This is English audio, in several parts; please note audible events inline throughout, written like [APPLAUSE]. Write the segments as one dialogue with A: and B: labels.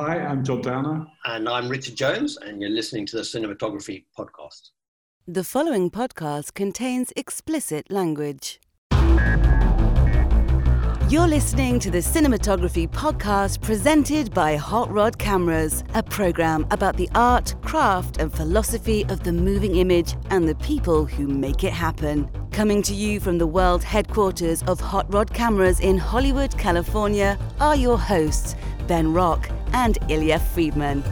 A: Hi, I'm Todd Downer.
B: And I'm Richard Jones, and you're listening to the Cinematography Podcast.
C: The following podcast contains explicit language. You're listening to the Cinematography Podcast presented by Hot Rod Cameras, a program about the art, craft, and philosophy of the moving image and the people who make it happen. Coming to you from the world headquarters of Hot Rod Cameras in Hollywood, California, are your hosts, Ben Rock and Ilya Friedman.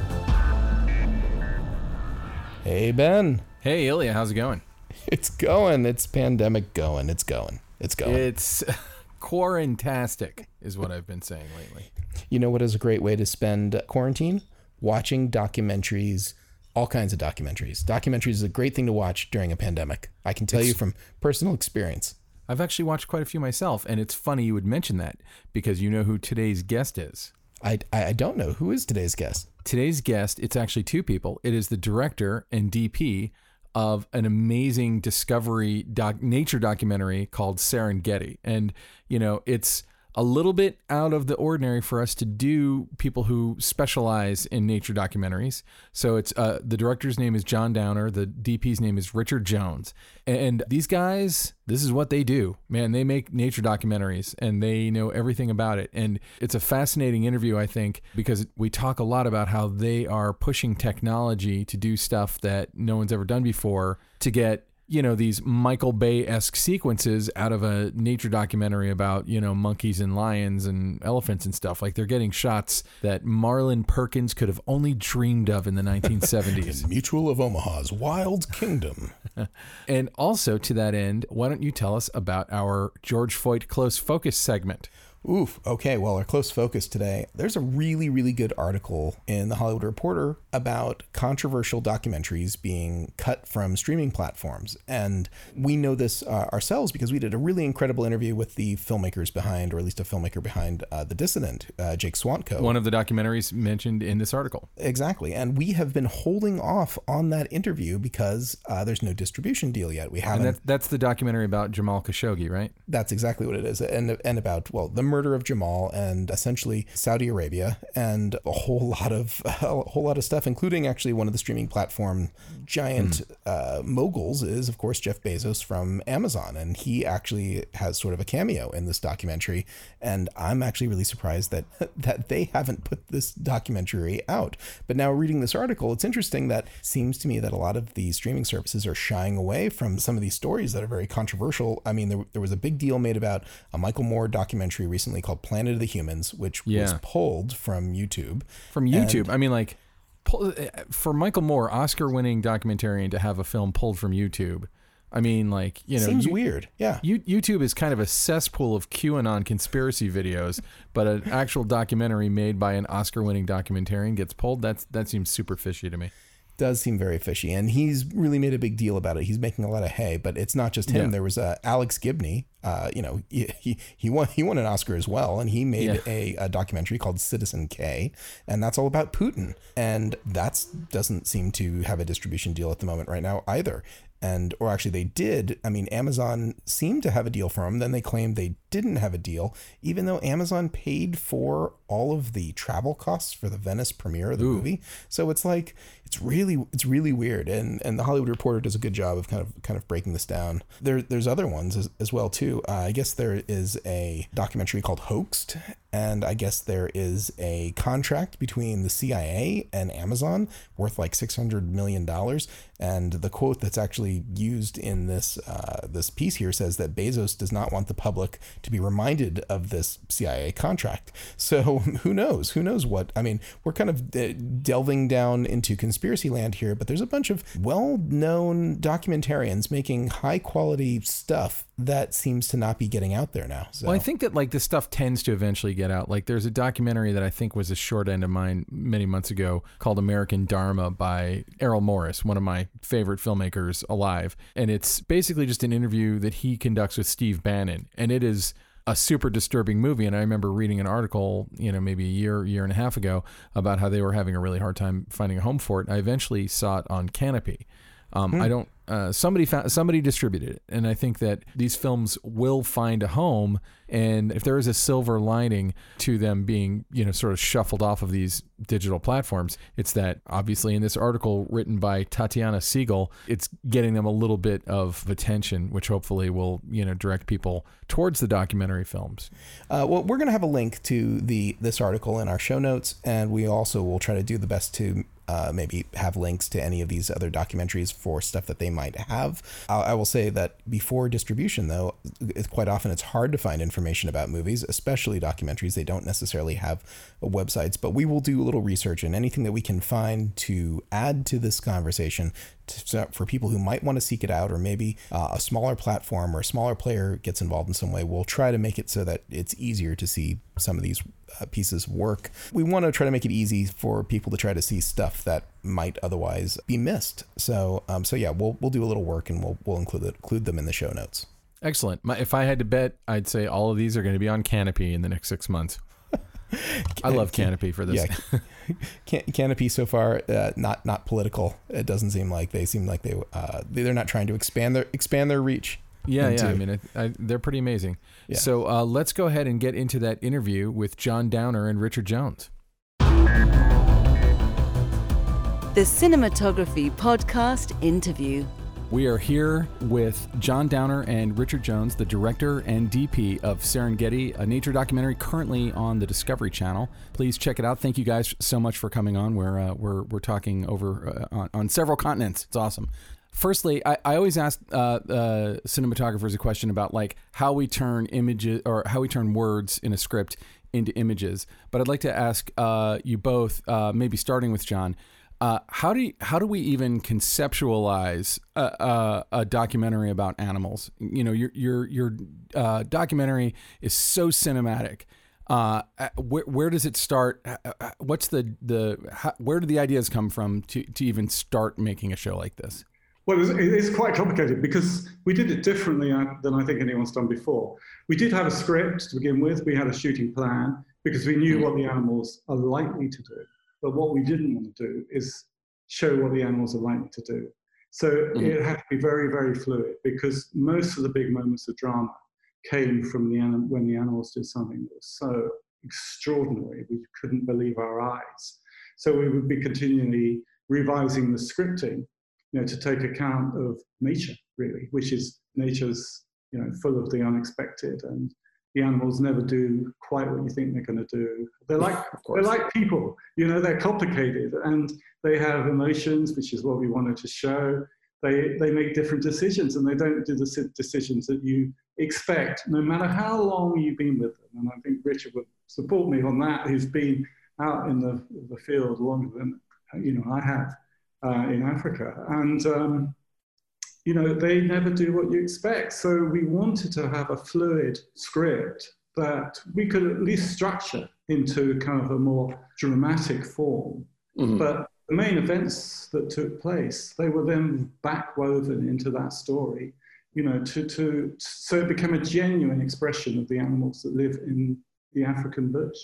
D: Hey, Ben.
E: Hey, Ilya, how's it going? [LAUGHS]
D: It's going. It's pandemic going. It's going. It's going.
E: It's [LAUGHS] quarantastic, is what I've been saying lately.
D: You know what is a great way to spend quarantine? Watching documentaries, all kinds of documentaries. Documentaries is a great thing to watch during a pandemic. I can tell
E: It's-
D: you from personal experience.
E: I've actually watched quite a few myself, and it's funny you would mention that because you know who today's guest is.
D: I, I don't know who is today's guest.
E: Today's guest, it's actually two people. It is the director and DP of an amazing discovery doc, nature documentary called Serengeti. And, you know, it's a little bit out of the ordinary for us to do people who specialize in nature documentaries. So it's uh, the director's name is John Downer, the DP's name is Richard Jones. And these guys, this is what they do. Man, they make nature documentaries and they know everything about it. And it's a fascinating interview, I think, because we talk a lot about how they are pushing technology to do stuff that no one's ever done before to get you know these Michael Bay esque sequences out of a nature documentary about you know monkeys and lions and elephants and stuff. Like they're getting shots that Marlin Perkins could have only dreamed of in the [LAUGHS] 1970s.
D: Mutual of Omaha's Wild Kingdom. [LAUGHS]
E: and also to that end, why don't you tell us about our George Foyt close focus segment?
D: Oof. Okay. Well, our close focus today, there's a really, really good article in the Hollywood Reporter about controversial documentaries being cut from streaming platforms. And we know this uh, ourselves because we did a really incredible interview with the filmmakers behind, or at least a filmmaker behind uh, The Dissident, uh, Jake Swantko.
E: One of the documentaries mentioned in this article.
D: Exactly. And we have been holding off on that interview because uh, there's no distribution deal yet. We haven't.
E: And that, that's the documentary about Jamal Khashoggi, right?
D: That's exactly what it is. And, and about, well, the murder of Jamal and essentially Saudi Arabia and a whole [LAUGHS] lot of a whole lot of stuff, including actually one of the streaming platform giant uh, moguls is, of course, Jeff Bezos from Amazon. And he actually has sort of a cameo in this documentary. And I'm actually really surprised that [LAUGHS] that they haven't put this documentary out. But now reading this article, it's interesting that seems to me that a lot of the streaming services are shying away from some of these stories that are very controversial. I mean, there, there was a big deal made about a Michael Moore documentary recently called Planet of the Humans, which was pulled from YouTube.
E: From YouTube. I mean, like, pull, for Michael Moore, Oscar winning documentarian, to have a film pulled from YouTube. I mean, like, you know,
D: Seems
E: you-
D: weird. Yeah.
E: You, YouTube is kind of a cesspool of QAnon conspiracy videos, but an actual documentary made by an Oscar-winning documentarian gets pulled. That's that seems super fishy to me.
D: does seem very fishy, and he's really made a big deal about it. He's making a lot of hay, but it's not just him.
E: Yeah.
D: There was uh, Alex Gibney. Uh, you know, he, he he won he won an Oscar as well, and he made
E: Yeah.
D: a, a documentary called Citizen K, and that's all about Putin. And that's doesn't seem to have a distribution deal at the moment right now either. And or actually they did. I mean, Amazon seemed to have a deal for him. Then they claimed they didn't have a deal, even though Amazon paid for all of the travel costs for the Venice premiere of the movie. So it's like it's really it's really weird. And and the Hollywood Reporter does a good job of kind of kind of breaking this down. There there's other ones as, as well too. Uh, I guess there is a documentary called Hoaxed, and I guess there is a contract between the CIA and Amazon worth like six hundred million dollars. And the quote that's actually used in this uh, this piece here says that Bezos does not want the public to be reminded of this CIA contract. So [LAUGHS] who knows? Who knows what? I mean, we're kind of uh, delving down into conspiracy land here, but there's a bunch of well-known documentarians making high-quality stuff that seems to not be getting out there now. So.
E: Well, I think that like this stuff tends to eventually get out. Like there's a documentary that I think was a short end of mine many months ago called American Dharma by Errol Morris, one of my favorite filmmakers alive. And it's basically just an interview that he conducts with Steve Bannon. And it is a super disturbing movie. And I remember reading an article, you know, maybe a year, year and a half ago about how they were having a really hard time finding a home for it. I eventually saw it on Kanopy. Um, I don't uh, somebody found, somebody distributed it, and I think that these films will find a home. And if there is a silver lining to them being, you know, sort of shuffled off of these digital platforms, it's that obviously in this article written by Tatiana Siegel, it's getting them a little bit of attention, which hopefully will, you know, direct people towards the documentary films.
D: Uh, well, we're going to have a link to the this article in our show notes, and we also will try to do the best to uh, maybe have links to any of these other documentaries for stuff that they might have. I, I will say that before distribution, though, quite often it's hard to find information about movies, especially documentaries. They don't necessarily have websites, but we will do a little research and anything that we can find to add to this conversation to, for people who might want to seek it out, or maybe uh, a smaller platform or a smaller player gets involved in some way. We'll try to make it so that it's easier to see some of these uh, pieces work. We want to try to make it easy for people to try to see stuff that might otherwise be missed. So, um, so yeah, we'll we'll do a little work and we'll we'll include it, include them in the show notes.
E: Excellent. My, if I had to bet, I'd say all of these are going to be on Kanopy in the next six months. [LAUGHS] I love Kanopy for this.
D: Yeah, [LAUGHS] [LAUGHS] Can- Kanopy so far uh, not not political. It doesn't seem like they seem like they uh, they're not trying to expand their expand their reach.
E: Yeah,
D: into-
E: yeah. I mean, it, I, they're pretty amazing.
D: Yeah.
E: So uh, let's go ahead and get into that interview with John Downer and Richard Jones.
C: The Cinematography Podcast interview.
E: We are here with John Downer and Richard Jones, the director and DP of Serengeti, a nature documentary currently on the Discovery Channel. Please check it out. Thank you guys so much for coming on. We're uh, we're we're talking over uh, on, on several continents. It's awesome. Firstly, I, I always ask uh, uh, cinematographers a question about like how we turn images or how we turn words in a script into images. But I'd like to ask uh, you both, uh, maybe starting with John, uh, how do you, how do we even conceptualize a, a, a documentary about animals? You know, your your your uh, documentary is so cinematic. Uh, where, where does it start? Uh, uh, What's the the how, where do the ideas come from to to even start making a show like this?
A: Well, it's- quite complicated because we did it differently uh, than I think anyone's done before. We did have a script to begin with. We had a shooting plan because we knew what the animals are likely to do. But what we didn't want to do is show what the animals are likely to do. So mm-hmm. it had to be very, very fluid because most of the big moments of drama came from the anim- when the animals did something that was so extraordinary we couldn't believe our eyes. So we would be continually revising the scripting you know, to take account of nature, really, which is nature's, you know, full of the unexpected, and the animals never do quite what you think they're going to do. They're like they're like people, you know, they're complicated and they have emotions, which is what we wanted to show. They they make different decisions, and they don't do the decisions that you expect, no matter how long you've been with them. And I think Richard would support me on that. Who's been out in the the field longer than you know I have uh, in Africa. And, um, you know, they never do what you expect. So we wanted to have a fluid script that we could at least structure into kind of a more dramatic form. Mm-hmm. But the main events that took place, they were then backwoven into that story, you know, to, to, so it became a genuine expression of the animals that live in the African bush.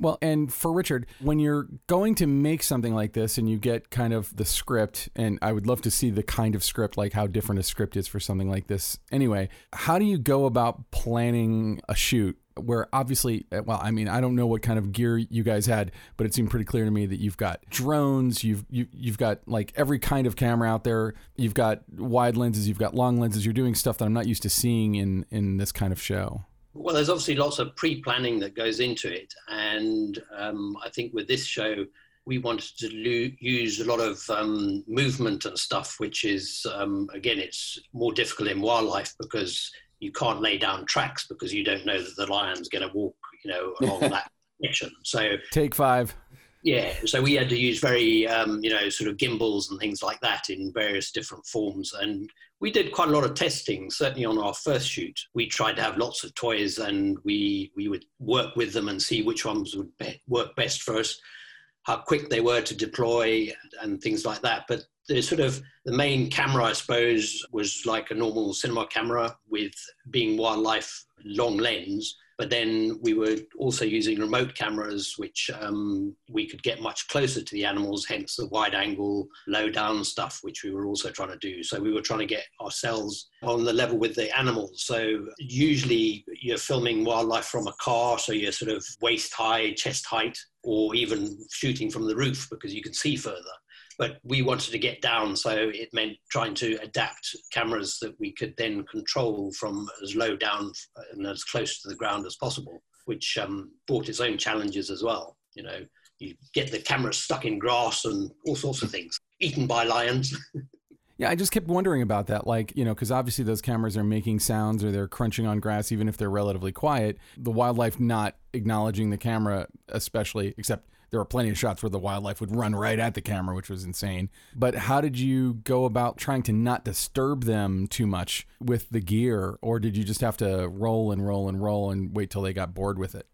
E: Well, and for Richard, when you're going to make something like this and you get kind of the script, and I would love to see the kind of script, like how different a script is for something like this. Anyway, how do you go about planning a shoot? Where obviously, eh, well, I mean, I don't know what kind of gear you guys had, but it seemed pretty clear to me that you've got drones, you've you, you've got like every kind of camera out there, you've got wide lenses, you've got long lenses. You're doing stuff that I'm not used to seeing in in this kind of show.
B: Well, there's obviously lots of pre-planning that goes into it, and um, I think with this show, we wanted to lo- use a lot of um, movement and stuff, which is um, again, it's more difficult in wildlife because you can't lay down tracks because you don't know that the lion's going to walk, you know, along [LAUGHS] that section. So
E: Take five.
B: yeah, so we had to use very, um, you know, sort of gimbals and things like that in various different forms. And we did quite a lot of testing, certainly on our first shoot. We tried to have lots of toys and we, we would work with them and see which ones would be, work best for us, how quick they were to deploy and things like that. But the sort of the main camera, I suppose, was like a normal cinema camera with being wildlife long lens But then we were also using remote cameras, which um, we could get much closer to the animals, hence the wide angle, low down stuff, which we were also trying to do. So we were trying to get ourselves on the level with the animals. So usually you're filming wildlife from a car, so you're sort of waist high, chest height, or even shooting from the roof because you can see further but we wanted to get down, so it meant trying to adapt cameras that we could then control from as low down and as close to the ground as possible, which um, brought its own challenges as well. You know, you get the camera stuck in grass and all sorts of things, eaten by lions. [LAUGHS]
E: Yeah, I just kept wondering about that. Like, you know, because obviously those cameras are making sounds or they're crunching on grass, even if they're relatively quiet. The wildlife not acknowledging the camera, especially, except there were plenty of shots where the wildlife would run right at the camera, which was insane. But how did you go about trying to not disturb them too much with the gear, or did you just have to roll and roll and roll and wait till they got bored with it?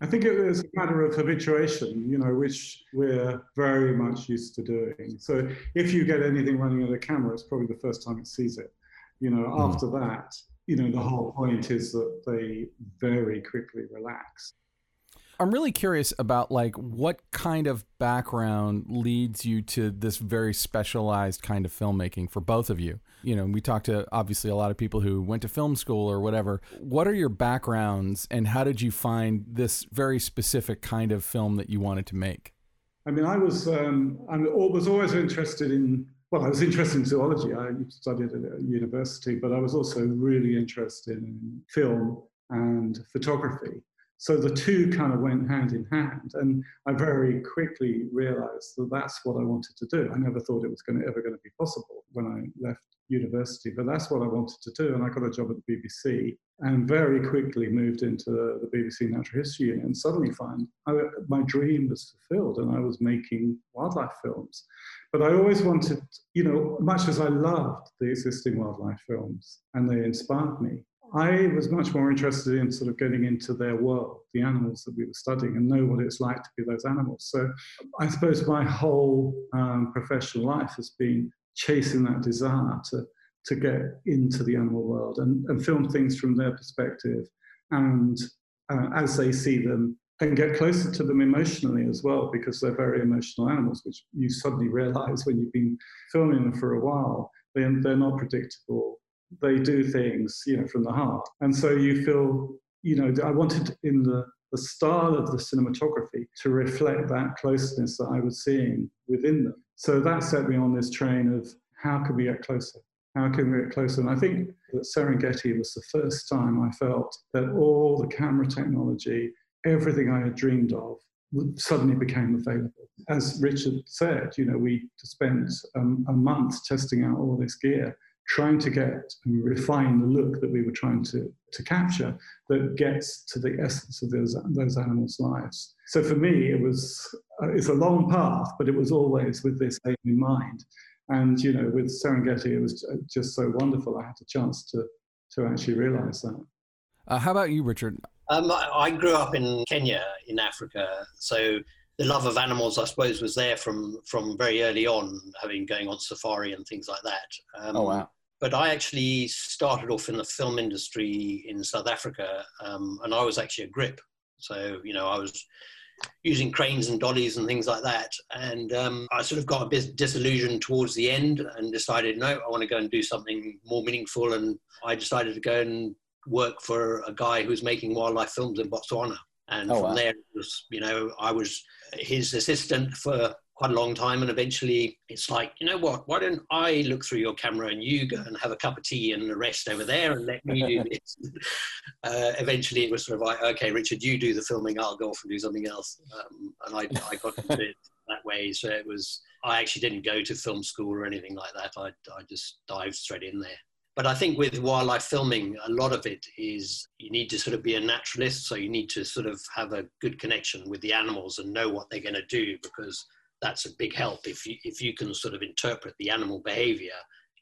A: I think it was a matter of habituation, you know, which we're very much used to doing. So if you get anything running at a camera, it's probably the first time it sees it. You know, mm. after that, you know, the whole point is that they very quickly relax.
E: I'm really curious about like what kind of background leads you to this very specialized kind of filmmaking for both of you. You know, we talked to obviously a lot of people who went to film school or whatever. What are your backgrounds and how did you find this very specific kind of film that you wanted to make?
A: I mean, I was um, I was always interested in well, I was interested in zoology. I studied at university, but I was also really interested in film and photography. So the two kind of went hand in hand. And I very quickly realized that that's what I wanted to do. I never thought it was going to, ever going to be possible when I left university, but that's what I wanted to do. And I got a job at the BBC and very quickly moved into the BBC Natural History Unit and suddenly I, my dream was fulfilled and I was making wildlife films. But I always wanted, you know, much as I loved the existing wildlife films and they inspired me, I was much more interested in sort of getting into their world, the animals that we were studying, and know what it's like to be those animals. So I suppose my whole um, professional life has been chasing that desire to, to get into the animal world and, and film things from their perspective and uh, as they see them and get closer to them emotionally as well because they're very emotional animals, which you suddenly realize when you've been filming them for a while. They're, they're not predictable they do things, you know, from the heart. And so you feel, you know, I wanted in the, the style of the cinematography to reflect that closeness that I was seeing within them. So that set me on this train of how can we get closer? How can we get closer? And I think that Serengeti was the first time I felt that all the camera technology, everything I had dreamed of, suddenly became available. As Richard said, you know, we spent um, a month testing out all this gear trying to get and refine the look that we were trying to, to capture that gets to the essence of those, those animals' lives. So for me, it was uh, it's a long path, but it was always with this aim in mind. And you know, with Serengeti, it was just so wonderful. I had a chance to to actually realize that.
E: Uh, how about you, Richard?
B: Um, I grew up in Kenya, in Africa, so the love of animals, I suppose, was there from from very early on, having going on safari and things like that.
E: Um, oh wow!
B: but I actually started off in the film industry in South Africa, um, and I was actually a grip. So you know, I was using cranes and dollies and things like that. And um, I sort of got a bit disillusioned towards the end and decided, no, I want to go and do something more meaningful. And I decided to go and work for a guy who's making wildlife films in Botswana. And oh, from wow. there, was, you know, I was his assistant for quite a long time. And eventually it's like, you know what, why don't I look through your camera and you go and have a cup of tea and the rest over there and let me do this. [LAUGHS] uh, eventually it was sort of like, okay, Richard, you do the filming, I'll go off and do something else. Um, and I, I got into it [LAUGHS] that way. So it was, I actually didn't go to film school or anything like that. I, I just dived straight in there. But I think with wildlife filming, a lot of it is you need to sort of be a naturalist. So you need to sort of have a good connection with the animals and know what they're going to do because that's a big help. If you, if you can sort of interpret the animal behavior,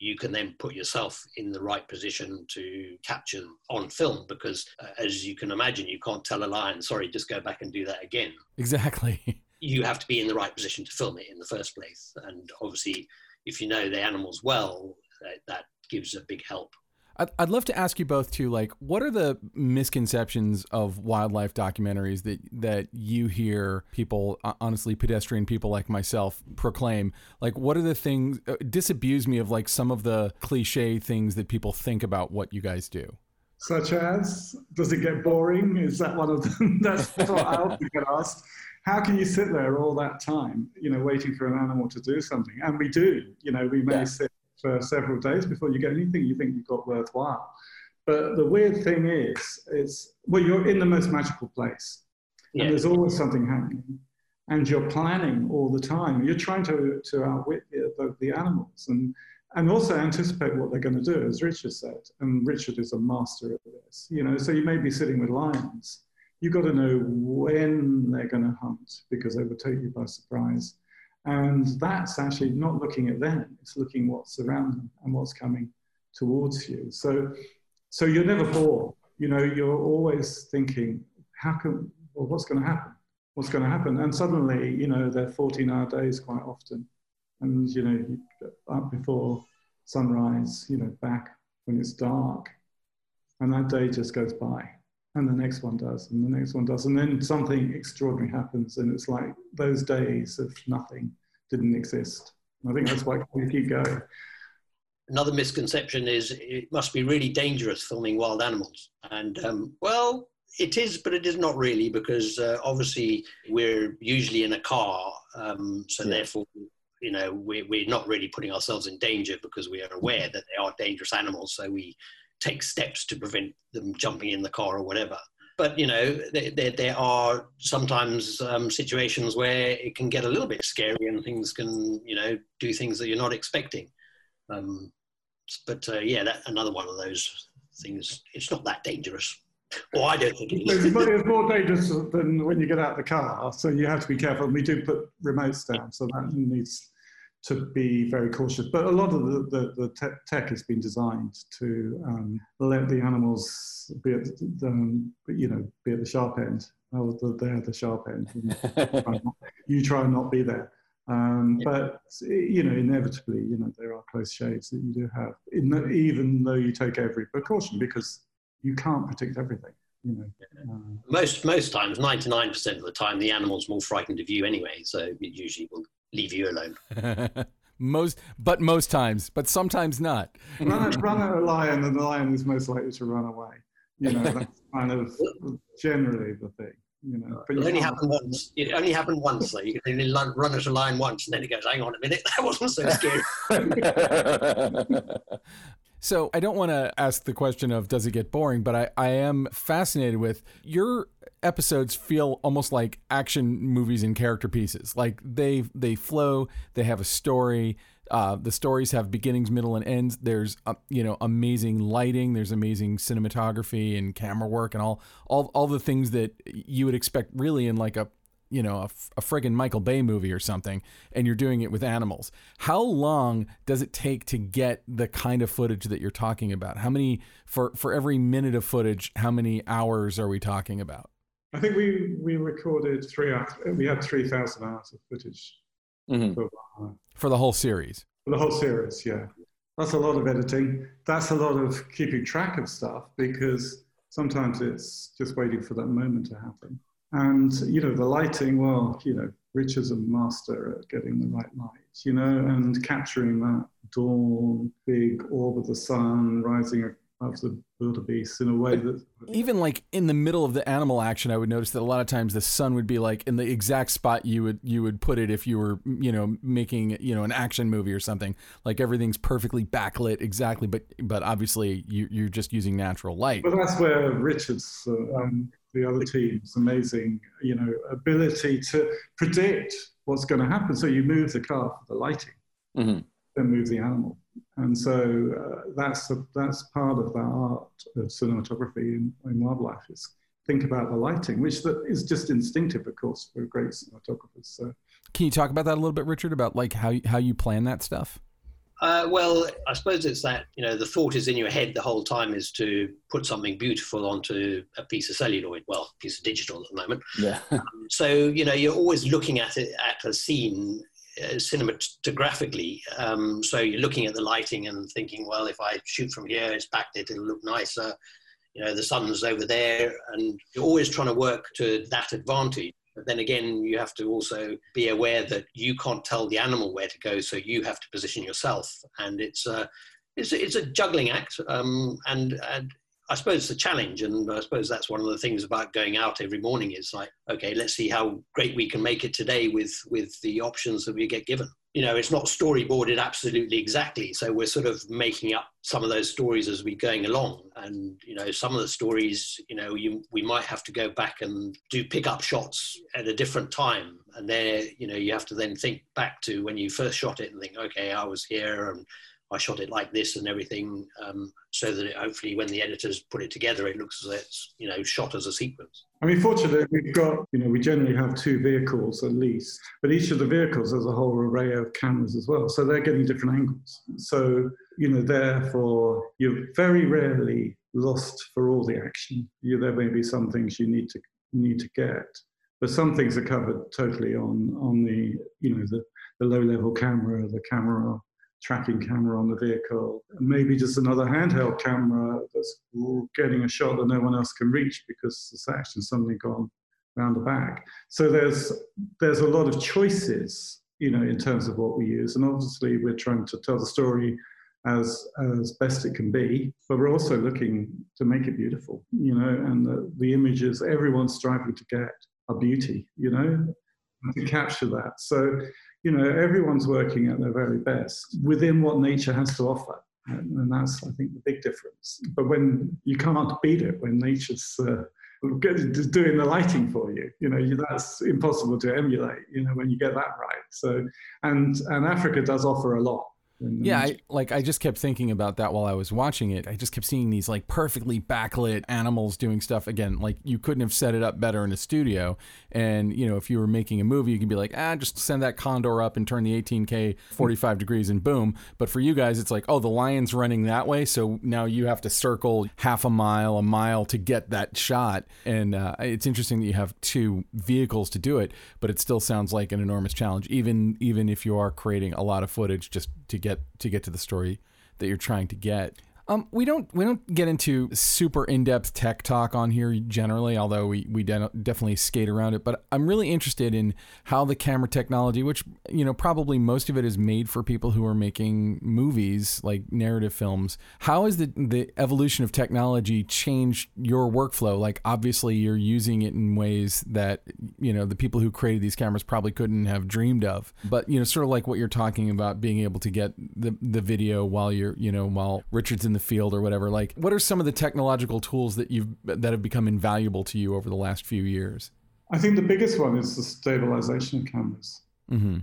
B: you can then put yourself in the right position to capture them on film because uh, as you can imagine you can't tell a lion sorry just go back and do that again
E: exactly [LAUGHS]
B: you have to be in the right position to film it in the first place and obviously if you know the animals well that, that gives a big help
E: I'd, I'd love to ask you both too. Like, what are the misconceptions of wildlife documentaries that that you hear people, honestly, pedestrian people like myself, proclaim? Like, what are the things? Uh, disabuse me of like some of the cliche things that people think about what you guys do.
A: Such as, does it get boring? Is that one of them? [LAUGHS] That's what I often get asked. How can you sit there all that time, you know, waiting for an animal to do something? And we do. You know, we may yeah. sit for several days before you get anything you think you've got worthwhile. But the weird thing is, is well, you're in the most magical place, yeah. and there's always something happening, and you're planning all the time. You're trying to to outwit the, the, the animals and and also anticipate what they're going to do, as Richard said. And Richard is a master of this. You know, so you may be sitting with lions. You've got to know when they're going to hunt because they will take you by surprise. And that's actually not looking at them, it's looking what's around them and what's coming towards you. So, so you're never bored. You know, you're always thinking, how can, well, what's going to happen? What's going to happen? And suddenly, you know, they're 14 hour days quite often. And, you know, up before sunrise, you know, back when it's dark. And that day just goes by and the next one does, and the next one does, and then something extraordinary happens, and it's like those days of nothing didn't exist. And I think that's why we keep going.
B: Another misconception is it must be really dangerous filming wild animals, and um, well, it is, but it is not really because uh, obviously we're usually in a car, um, so yeah. therefore you know we're, we're not really putting ourselves in danger because we are aware that they are dangerous animals so we take steps to prevent them jumping in the car or whatever. But you know, there, there, there are sometimes um, situations where it can get a little bit scary and things can, you know, do things that you're not expecting. Um, but uh, yeah, that another one of those things. It's not that dangerous. Well, I don't think it is.
A: It's more dangerous than when you get out of the car, so you have to be careful. And we do put remotes down, so that needs to be very cautious. But a lot of the, the, the te- tech has been designed to um, let the animals be at the, um, you know, be at the sharp end. Oh, they're the sharp end. [LAUGHS] you try and not be there. Um, but you know, inevitably, you know, there are close shaves that you do have, the, even though you take every precaution, because you can't predict everything. You know,
B: uh, most most times, ninety nine percent of the time, the animal's more frightened of you anyway, so it usually will leave you alone. [LAUGHS]
E: most, but most times, but sometimes not.
A: run, at, run at a lion, and the lion is most likely to run away. You know, that's [LAUGHS] kind of generally the thing. You know,
B: but it only happened once. It only happened once, though. You can only run at a lion once, and then it goes, "Hang on a minute, [LAUGHS] that wasn't so scary."
E: So I don't want to ask the question of does it get boring, but I, I am fascinated with your episodes feel almost like action movies and character pieces. Like they they flow, they have a story. Uh, the stories have beginnings, middle, and ends. There's uh, you know amazing lighting. There's amazing cinematography and camera work and all all all the things that you would expect really in like a you know, a, a friggin' Michael Bay movie or something, and you're doing it with animals. How long does it take to get the kind of footage that you're talking about? How many for for every minute of footage? How many hours are we talking about?
A: I think we we recorded three. hours. We had three thousand hours of footage
E: mm-hmm. for, uh, for the whole series.
A: For the whole series, yeah. That's a lot of editing. That's a lot of keeping track of stuff because sometimes it's just waiting for that moment to happen. And, you know, the lighting, well, you know, Richard's a master at getting the right light, you know, and capturing that dawn, big orb of the sun rising above the wildebeest in a way that.
E: Even like in the middle of the animal action, I would notice that a lot of times the sun would be like in the exact spot you would you would put it if you were you know making you know an action movie or something. Like everything's perfectly backlit exactly, but but obviously you, you're just using natural light.
A: But that's where Richard's uh, um, the other team's amazing, you know, ability to predict what's going to happen. So you move the car for the lighting, mm-hmm. then move the animal, and so uh, that's a, that's part of the art of cinematography in, in wildlife is think about the lighting, which is just instinctive, of course, for great cinematographers. So.
E: Can you talk about that a little bit, Richard? About like how how you plan that stuff?
B: Uh, well, I suppose it's that you know the thought is in your head the whole time is to put something beautiful onto a piece of celluloid, well, a piece of digital at the moment.
E: Yeah. [LAUGHS]
B: Um, so you know you're always looking at it at a scene uh, cinematographically. Um, so you're looking at the lighting and thinking, well, if I shoot from here, it's backlit, it'll look nicer. You know, the sun's over there, and you're always trying to work to that advantage. But then again, you have to also be aware that you can't tell the animal where to go, so you have to position yourself, and it's a it's a, it's a juggling act. Um, and, and I suppose it's a challenge, and I suppose that's one of the things about going out every morning is like, okay, let's see how great we can make it today with with the options that we get given. You know, it's not storyboarded absolutely exactly, so we're sort of making up some of those stories as we're going along. And you know, some of the stories, you know, you, we might have to go back and do pick up shots at a different time, and there, you know, you have to then think back to when you first shot it and think, okay, I was here and I shot it like this and everything, um, so that it, hopefully when the editors put it together, it looks as it's you know shot as a sequence.
A: I mean, fortunately, we've got you know we generally have two vehicles at least, but each of the vehicles has a whole array of cameras as well, so they're getting different angles. So you know, therefore, you're very rarely lost for all the action. You, there may be some things you need to need to get, but some things are covered totally on on the you know the the low level camera, the camera tracking camera on the vehicle, maybe just another handheld camera that's getting a shot that no one else can reach because the action's suddenly gone around the back. So there's there's a lot of choices, you know, in terms of what we use, and obviously we're trying to tell the story as as best it can be, but we're also looking to make it beautiful, you know, and the, the images everyone's striving to get are beauty, you know, to capture that. So you know, everyone's working at their very best within what nature has to offer. And that's, I think, the big difference. But when you can't beat it, when nature's uh, doing the lighting for you, you know, that's impossible to emulate, you know, when you get that right. So, and, and Africa does offer a lot
E: yeah, I, like I just kept thinking about that while I was watching it. I just kept seeing these like perfectly backlit animals doing stuff. Again, like you couldn't have set it up better in a studio. And you know, if you were making a movie, you could be like, ah, just send that condor up and turn the 18k 45 degrees and boom. But for you guys, it's like, oh, the lion's running that way, so now you have to circle half a mile, a mile to get that shot. And uh, it's interesting that you have two vehicles to do it, but it still sounds like an enormous challenge, even even if you are creating a lot of footage just to get to get to the story that you're trying to get. Um, we don't we don't get into super in depth tech talk on here generally, although we we de- definitely skate around it. But I'm really interested in how the camera technology, which you know probably most of it is made for people who are making movies like narrative films. How has the the evolution of technology changed your workflow? Like obviously you're using it in ways that you know the people who created these cameras probably couldn't have dreamed of. But you know, sort of like what you're talking about, being able to get the the video while you're you know while Richard's in the field or whatever like what are some of the technological tools that you've that have become invaluable to you over the last few years?
A: I think the biggest one is the stabilization of cameras. Mm-hmm.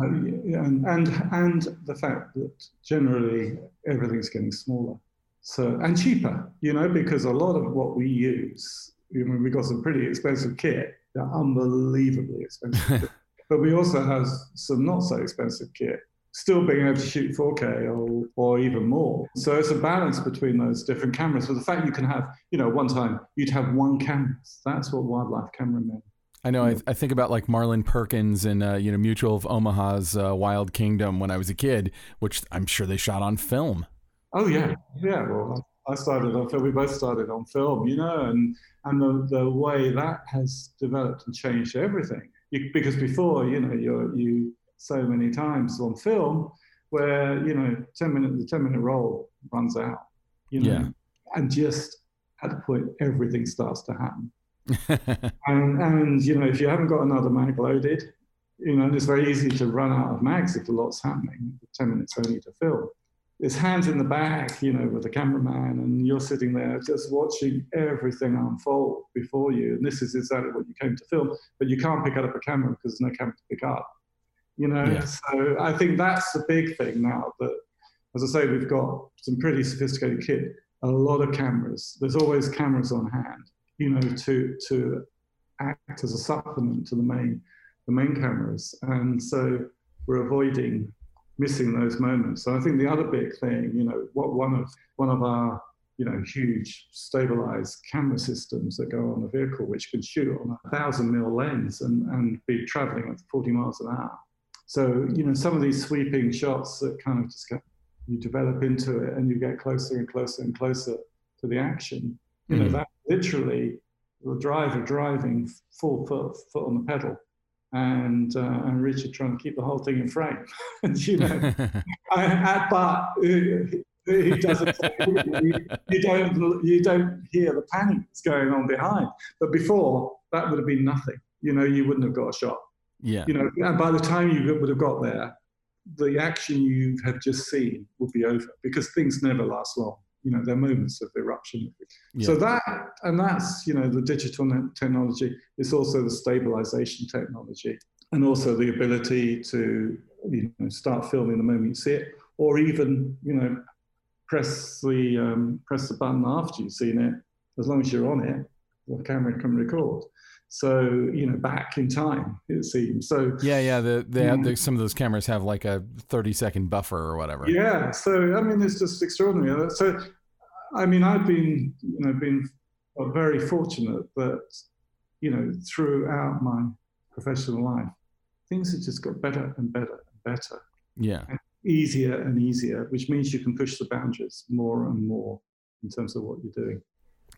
A: uh, and, and and the fact that generally everything's getting smaller. So and cheaper you know because a lot of what we use I mean, we got some pretty expensive kit they're unbelievably expensive [LAUGHS] but we also have some not so expensive kit still being able to shoot 4K or, or even more. So it's a balance between those different cameras. But the fact you can have, you know, one time you'd have one camera. That's what wildlife camera meant.
E: I know. I, I, think about like Marlin Perkins and uh, you know Mutual of Omaha's uh, Wild Kingdom when I was a kid, which I'm sure they shot on film.
A: Oh yeah, yeah. Well, I started on film. We both started on film, you know, and and the the way that has developed and changed everything. You, because before, you know, you you so many times on film where you know 10 minute the 10 minute roll runs out you know yeah. and just at the point everything starts to happen [LAUGHS] and, and you know if you haven't got another mag loaded you know and it's very easy to run out of mags if a lot's happening 10 minutes only to film there's hands in the bag, you know, with the cameraman, and you're sitting there just watching everything unfold before you. And this is exactly what you came to film, but you can't pick up a camera because there's no camera to pick up you know. Yeah. So I think that's the big thing now. That, as I say, we've got some pretty sophisticated kit, a lot of cameras. There's always cameras on hand, you know, to to act as a supplement to the main the main cameras, and so we're avoiding missing those moments. So I think the other big thing, you know, what one of one of our you know, huge stabilized camera systems that go on the vehicle, which can shoot on a thousand mil lens and, and be traveling at 40 miles an hour. So, you know, some of these sweeping shots that kind of just get, you develop into it and you get closer and closer and closer to the action. You know,
E: Mhm.
A: that literally the driver driving full foot, foot on the pedal and, uh, and Richard trying to keep the whole thing in frame. [LAUGHS] and, you know, [LAUGHS] I, I, but uh, he doesn't. you, you don't. You don't hear the panic that's going on behind. But before that would have been nothing. You know, you wouldn't have got a shot.
E: Yeah.
A: You know, and by the time you would have got there, the action you have just seen would be over because things never last long. You know, they're moments of eruption. So that, and that's, you know, the digital technology. It's also the stabilization technology and also the ability to, you know, start filming the moment you see it, or even, you know, press the um, press the button after you've seen it. As long as you're on it, the camera can record. So you know, back in time, it seems. So
E: Yeah, yeah. The, they have,
A: Mm.
E: the, some of those cameras have like a 30 second buffer or whatever.
A: Yeah, so I mean, it's just extraordinary. So, I mean, I've been, you know, been very fortunate that, you know, throughout my professional life, things have just got better and better and better,
E: Yeah.
A: easier and easier, which means you can push the boundaries more and more in terms of what you're doing.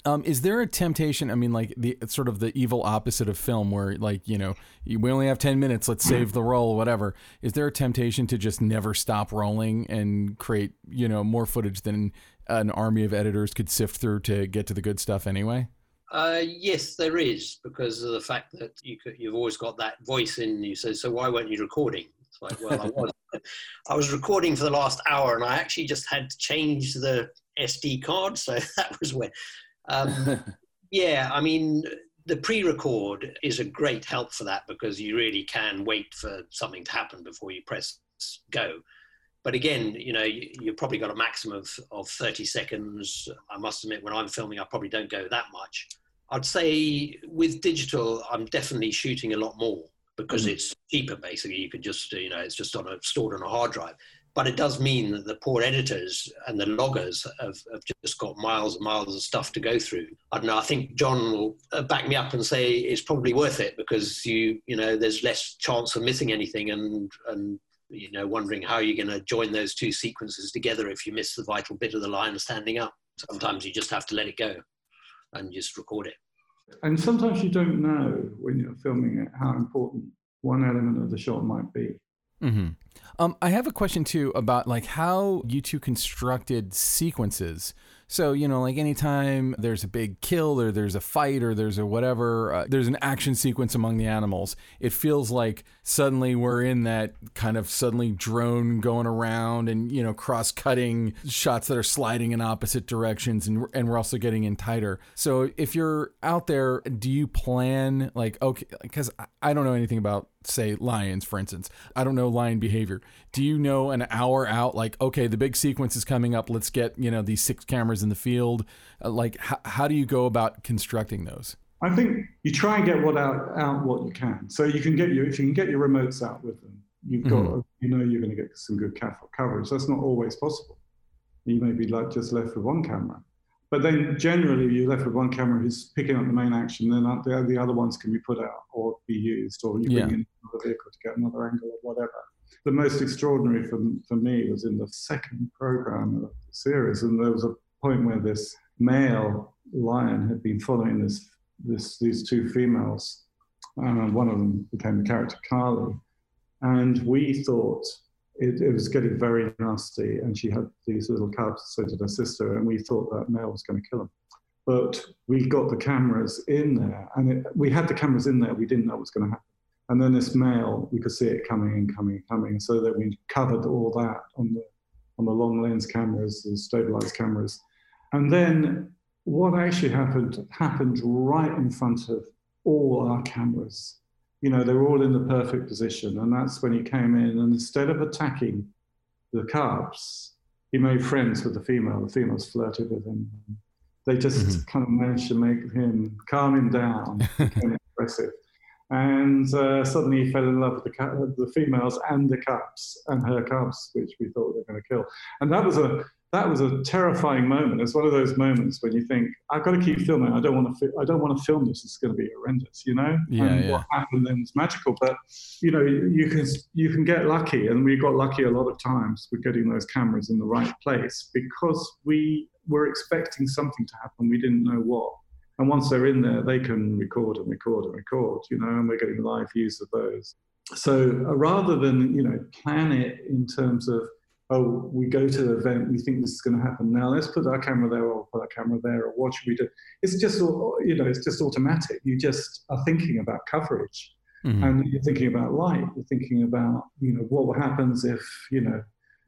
E: Um, is there a temptation? I mean, like the sort of the evil opposite of film, where like you know we only have ten minutes, let's save the roll, whatever. Is there a temptation to just never stop rolling and create you know more footage than an army of editors could sift through to get to the good stuff anyway?
B: Uh, yes, there is because of the fact that you could, you've always got that voice in you. So, so why weren't you recording? It's like, well, I was. [LAUGHS] I was recording for the last hour, and I actually just had to change the SD card. So [LAUGHS] that was where. Um, [LAUGHS] yeah, I mean, the pre-record is a great help for that because you really can wait for something to happen before you press go. But again, you know, you, you've probably got a maximum of, of 30 seconds. I must admit, when I'm filming, I probably don't go that much. I'd say with digital, I'm definitely shooting a lot more because
A: Mhm.
B: it's cheaper. Basically, you can just, you know, it's just on a stored on a hard drive. But it does mean that the poor editors and the loggers have, have just got miles and miles of stuff to go through. I don't know. I think John will uh, back me up and say it's probably worth it because you, you know, there's less chance of missing anything and and you know wondering how you're going to join those two sequences together if you miss the vital bit of the line standing up. Sometimes you just have to let it go and just record it.
A: And sometimes you don't know when you're filming it how important one element of the shot might be.
E: Mm-hmm. Um, I have a question too about like how you two constructed sequences. So you know, like anytime there's a big kill or there's a fight or there's a whatever, uh, there's an action sequence among the animals. It feels like suddenly we're in that kind of suddenly drone going around and you know cross-cutting shots that are sliding in opposite directions, and and we're also getting in tighter. So if you're out there, do you plan like okay? Because I don't know anything about say lions for instance i don't know lion behavior do you know an hour out like okay the big sequence is coming up let's get you know these six cameras in the field uh, like h- how do you go about constructing those
A: I think you try and get what out, out what you can. So you can get your if you can get your remotes out with them, you've got
E: Mhm.
A: you know you're going to get some good coverage. That's not always possible. You may be like just left with one camera, but then generally you're left with one camera who's picking up the main action. Then the, the other ones can be put out or be used, or you
E: Yeah.
A: bring in another vehicle to get another angle or whatever. The most extraordinary for for me was in the second program of the series, and there was a point where this male lion had been following this this these two females. Uh, one of them became the character Kali, and we thought it, it was getting very nasty, and she had these little cubs, so did her sister, and we thought that male was going to kill them. But we got the cameras in there, and it, we had the cameras in there. We didn't know what was going to happen. And then this male, we could see it coming and coming and coming, so that we covered all that on the on the long lens cameras, the stabilized cameras, and then what actually happened happened right in front of all our cameras. You know, they were all in the perfect position, and that's when he came in. And instead of attacking the cubs, he made friends with the female. The females flirted with him. They just
E: Mhm.
A: kind of managed to make him calm him down, [LAUGHS] aggressive. And uh, suddenly he fell in love with the, the females and the cubs and her cubs, which we thought they were going to kill. And that was a that was a terrifying moment. It's one of those moments when you think, I've got to keep filming. I don't want to. Fi- I don't want to film this. It's going to be horrendous, you know.
E: Yeah,
A: and
E: yeah.
A: what happened then was magical. But you know, you can you can get lucky, and we got lucky a lot of times with getting those cameras in the right place because we were expecting something to happen. We didn't know what. And once they're in there, they can record and record and record, you know, and we're getting live views of those. So uh, rather than you know plan it in terms of oh, we go to the event, we think this is going to happen now. Let's put our camera there, or put our camera there, or what should we do? It's just, you know, it's just automatic. You just are thinking about coverage,
E: Mhm.
A: and you're thinking about light. You're thinking about, you know, what happens if, you know,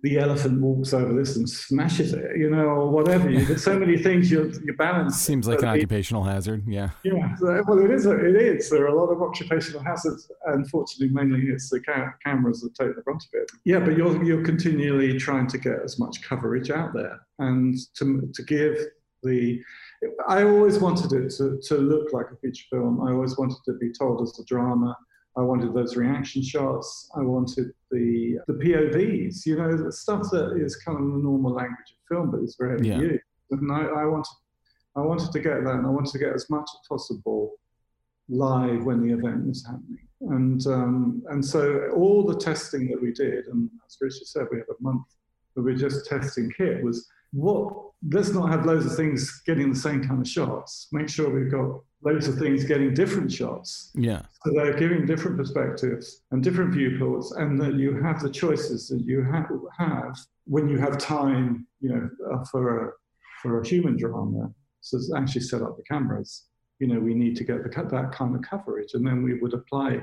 A: the elephant walks over this and smashes it, you know, or whatever. There's so many things you're, you're balancing.
E: Seems like an
A: the-
E: occupational hazard. Yeah.
A: yeah, so- well, it is. It is. There are a lot of occupational hazards. Unfortunately, mainly it's the ca- cameras that take the brunt of it. Yeah, but you're you're continually trying to get as much coverage out there and to to give the. I always wanted it to, to look like a feature film. I always wanted to be told as a drama. I wanted those reaction shots. I wanted the the POVs. You know, the stuff that is kind of the normal language of film, but it's rarely
E: Yeah.
A: used. And I, I wanted I wanted to get that, and I wanted to get as much as possible live when the event was happening. And um, and so all the testing that we did, and as Richard said, we had a month where we were just testing kit was what let's not have loads of things getting the same kind of shots. Make sure we've got loads of things getting different shots.
E: Yeah.
A: So they're giving different perspectives and different viewpoints, and that you have the choices that you ha- have when you have time, you know, uh, for a for a human drama. So it's actually set up the cameras. You know, we need to get the, that kind of coverage, and then we would apply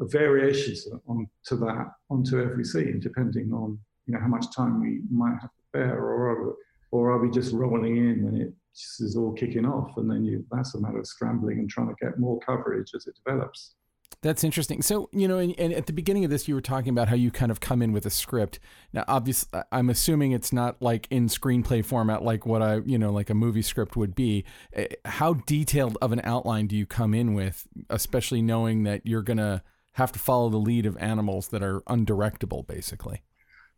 A: variations on to that onto every scene, depending on you know how much time we might have to spare, or are, or are we just rolling in when it is all kicking off, and then you that's a matter of scrambling and trying to get more coverage as it develops.
E: That's interesting. So, you know, and, and at the beginning of this, you were talking about how you kind of come in with a script. Now, obviously, I'm assuming it's not like in screenplay format, like what I, you know, like a movie script would be. Eh, How detailed of an outline do you come in with, especially knowing that you're going to have to follow the lead of animals that are undirectable, basically?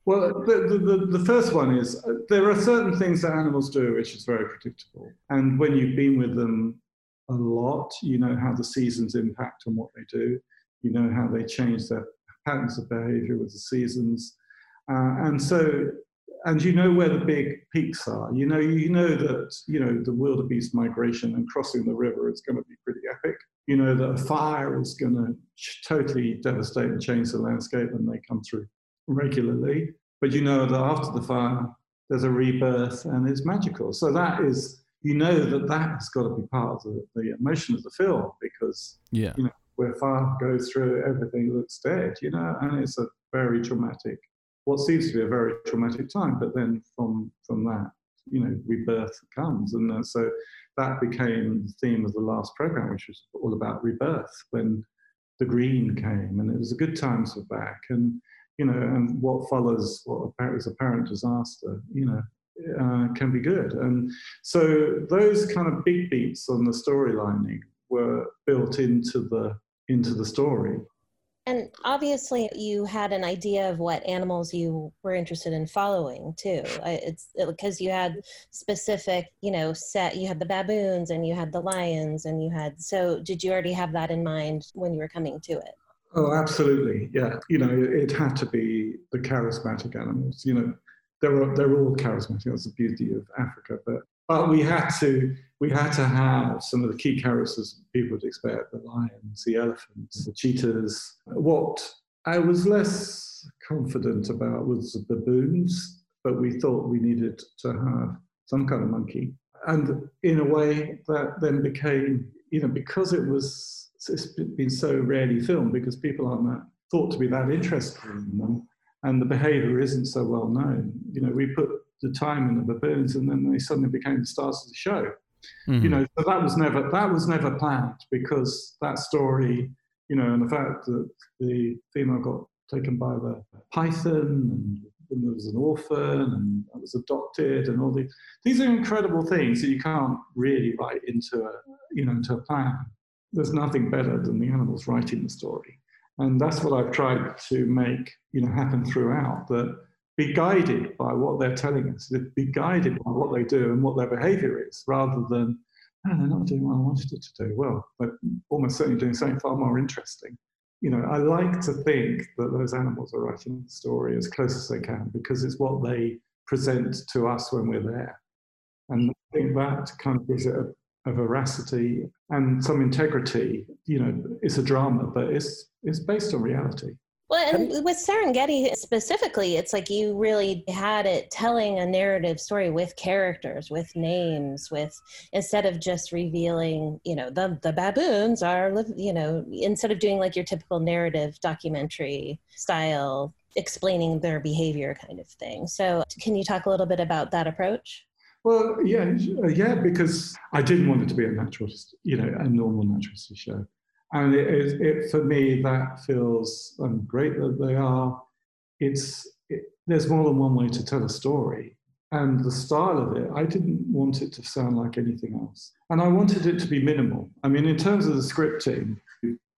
A: Well, the, the, the, first one is uh, there are certain things that animals do which is very predictable. And when you've been with them a lot, you know how the seasons impact on what they do, you know how they change their patterns of behavior with the seasons. Uh, and so, and you know where the big peaks are. You know, you know that, you know, the wildebeest migration and crossing the river is going to be pretty epic. You know that a fire is going to totally devastate and change the landscape when they come through regularly, but you know that after the fire, there's a rebirth and it's magical. So that is, you know, that that has got to be part of the, the emotion of the film because
E: Yeah.
A: You know, where fire goes through, everything looks dead, you know, and it's a very traumatic, what seems to be a very traumatic time. But then from from that, you know, rebirth comes, and uh, so that became the theme of the last program, which was all about rebirth when the green came, and it was a good times were back, and you know, and what follows what is apparent disaster, you know, uh, can be good. And so those kind of big beats on the storylining were built into the into the story.
F: And obviously, you had an idea of what animals you were interested in following too. It's because you had specific, you know, set. You had the baboons, and you had the lions, and you had. So, did you already have that in mind when you were coming to it?
A: Oh, absolutely, yeah. You know, it had to be the charismatic animals. You know, they're all- they're all charismatic. That's the beauty of Africa. But but we had to we had to have some of the key characters people would expect: the lions, the elephants, the cheetahs. What I was less confident about was the baboons, but we thought we needed to have some kind of monkey, and in a way that then became, you know, because it was it's been so rarely filmed because people aren't that thought to be that interested in them, and the behaviour isn't so well known. You know, we put the time in the baboons, and then they suddenly became the stars of the show.
E: Mhm.
A: You know, so that was never that was never planned because that story, you know, and the fact that the female got taken by the python and, and there was an orphan and I was adopted and all these these are incredible things that you can't really write into a you know into a plan. There's nothing better than the animals writing the story. And that's what I've tried to make, you know, happen throughout. That be guided by what they're telling us, be guided by what they do and what their behavior is, rather than, oh, they're not doing what I wanted it to do. Well, they're almost certainly doing something far more interesting. You know, I like to think that those animals are writing the story as close as they can because it's what they present to us when we're there. And I think that kind of gives it a, a veracity and some integrity. You know, it's a drama, but it's it's based on reality.
F: Well, and with Serengeti specifically, it's like you really had it telling a narrative story with characters, with names, with instead of just revealing, you know, the the baboons are, you know, instead of doing like your typical narrative documentary style, explaining their behavior kind of thing. So, can you talk a little bit about that approach?
A: Well, yeah, yeah, because I didn't want it to be a naturalist, you know, a normal naturalist show. And it, it, it, for me that feels um, great that they are. It's it, there's more than one way to tell a story. And the style of it i didn't want it to sound like anything else. And i wanted it to be minimal. I mean in terms of the scripting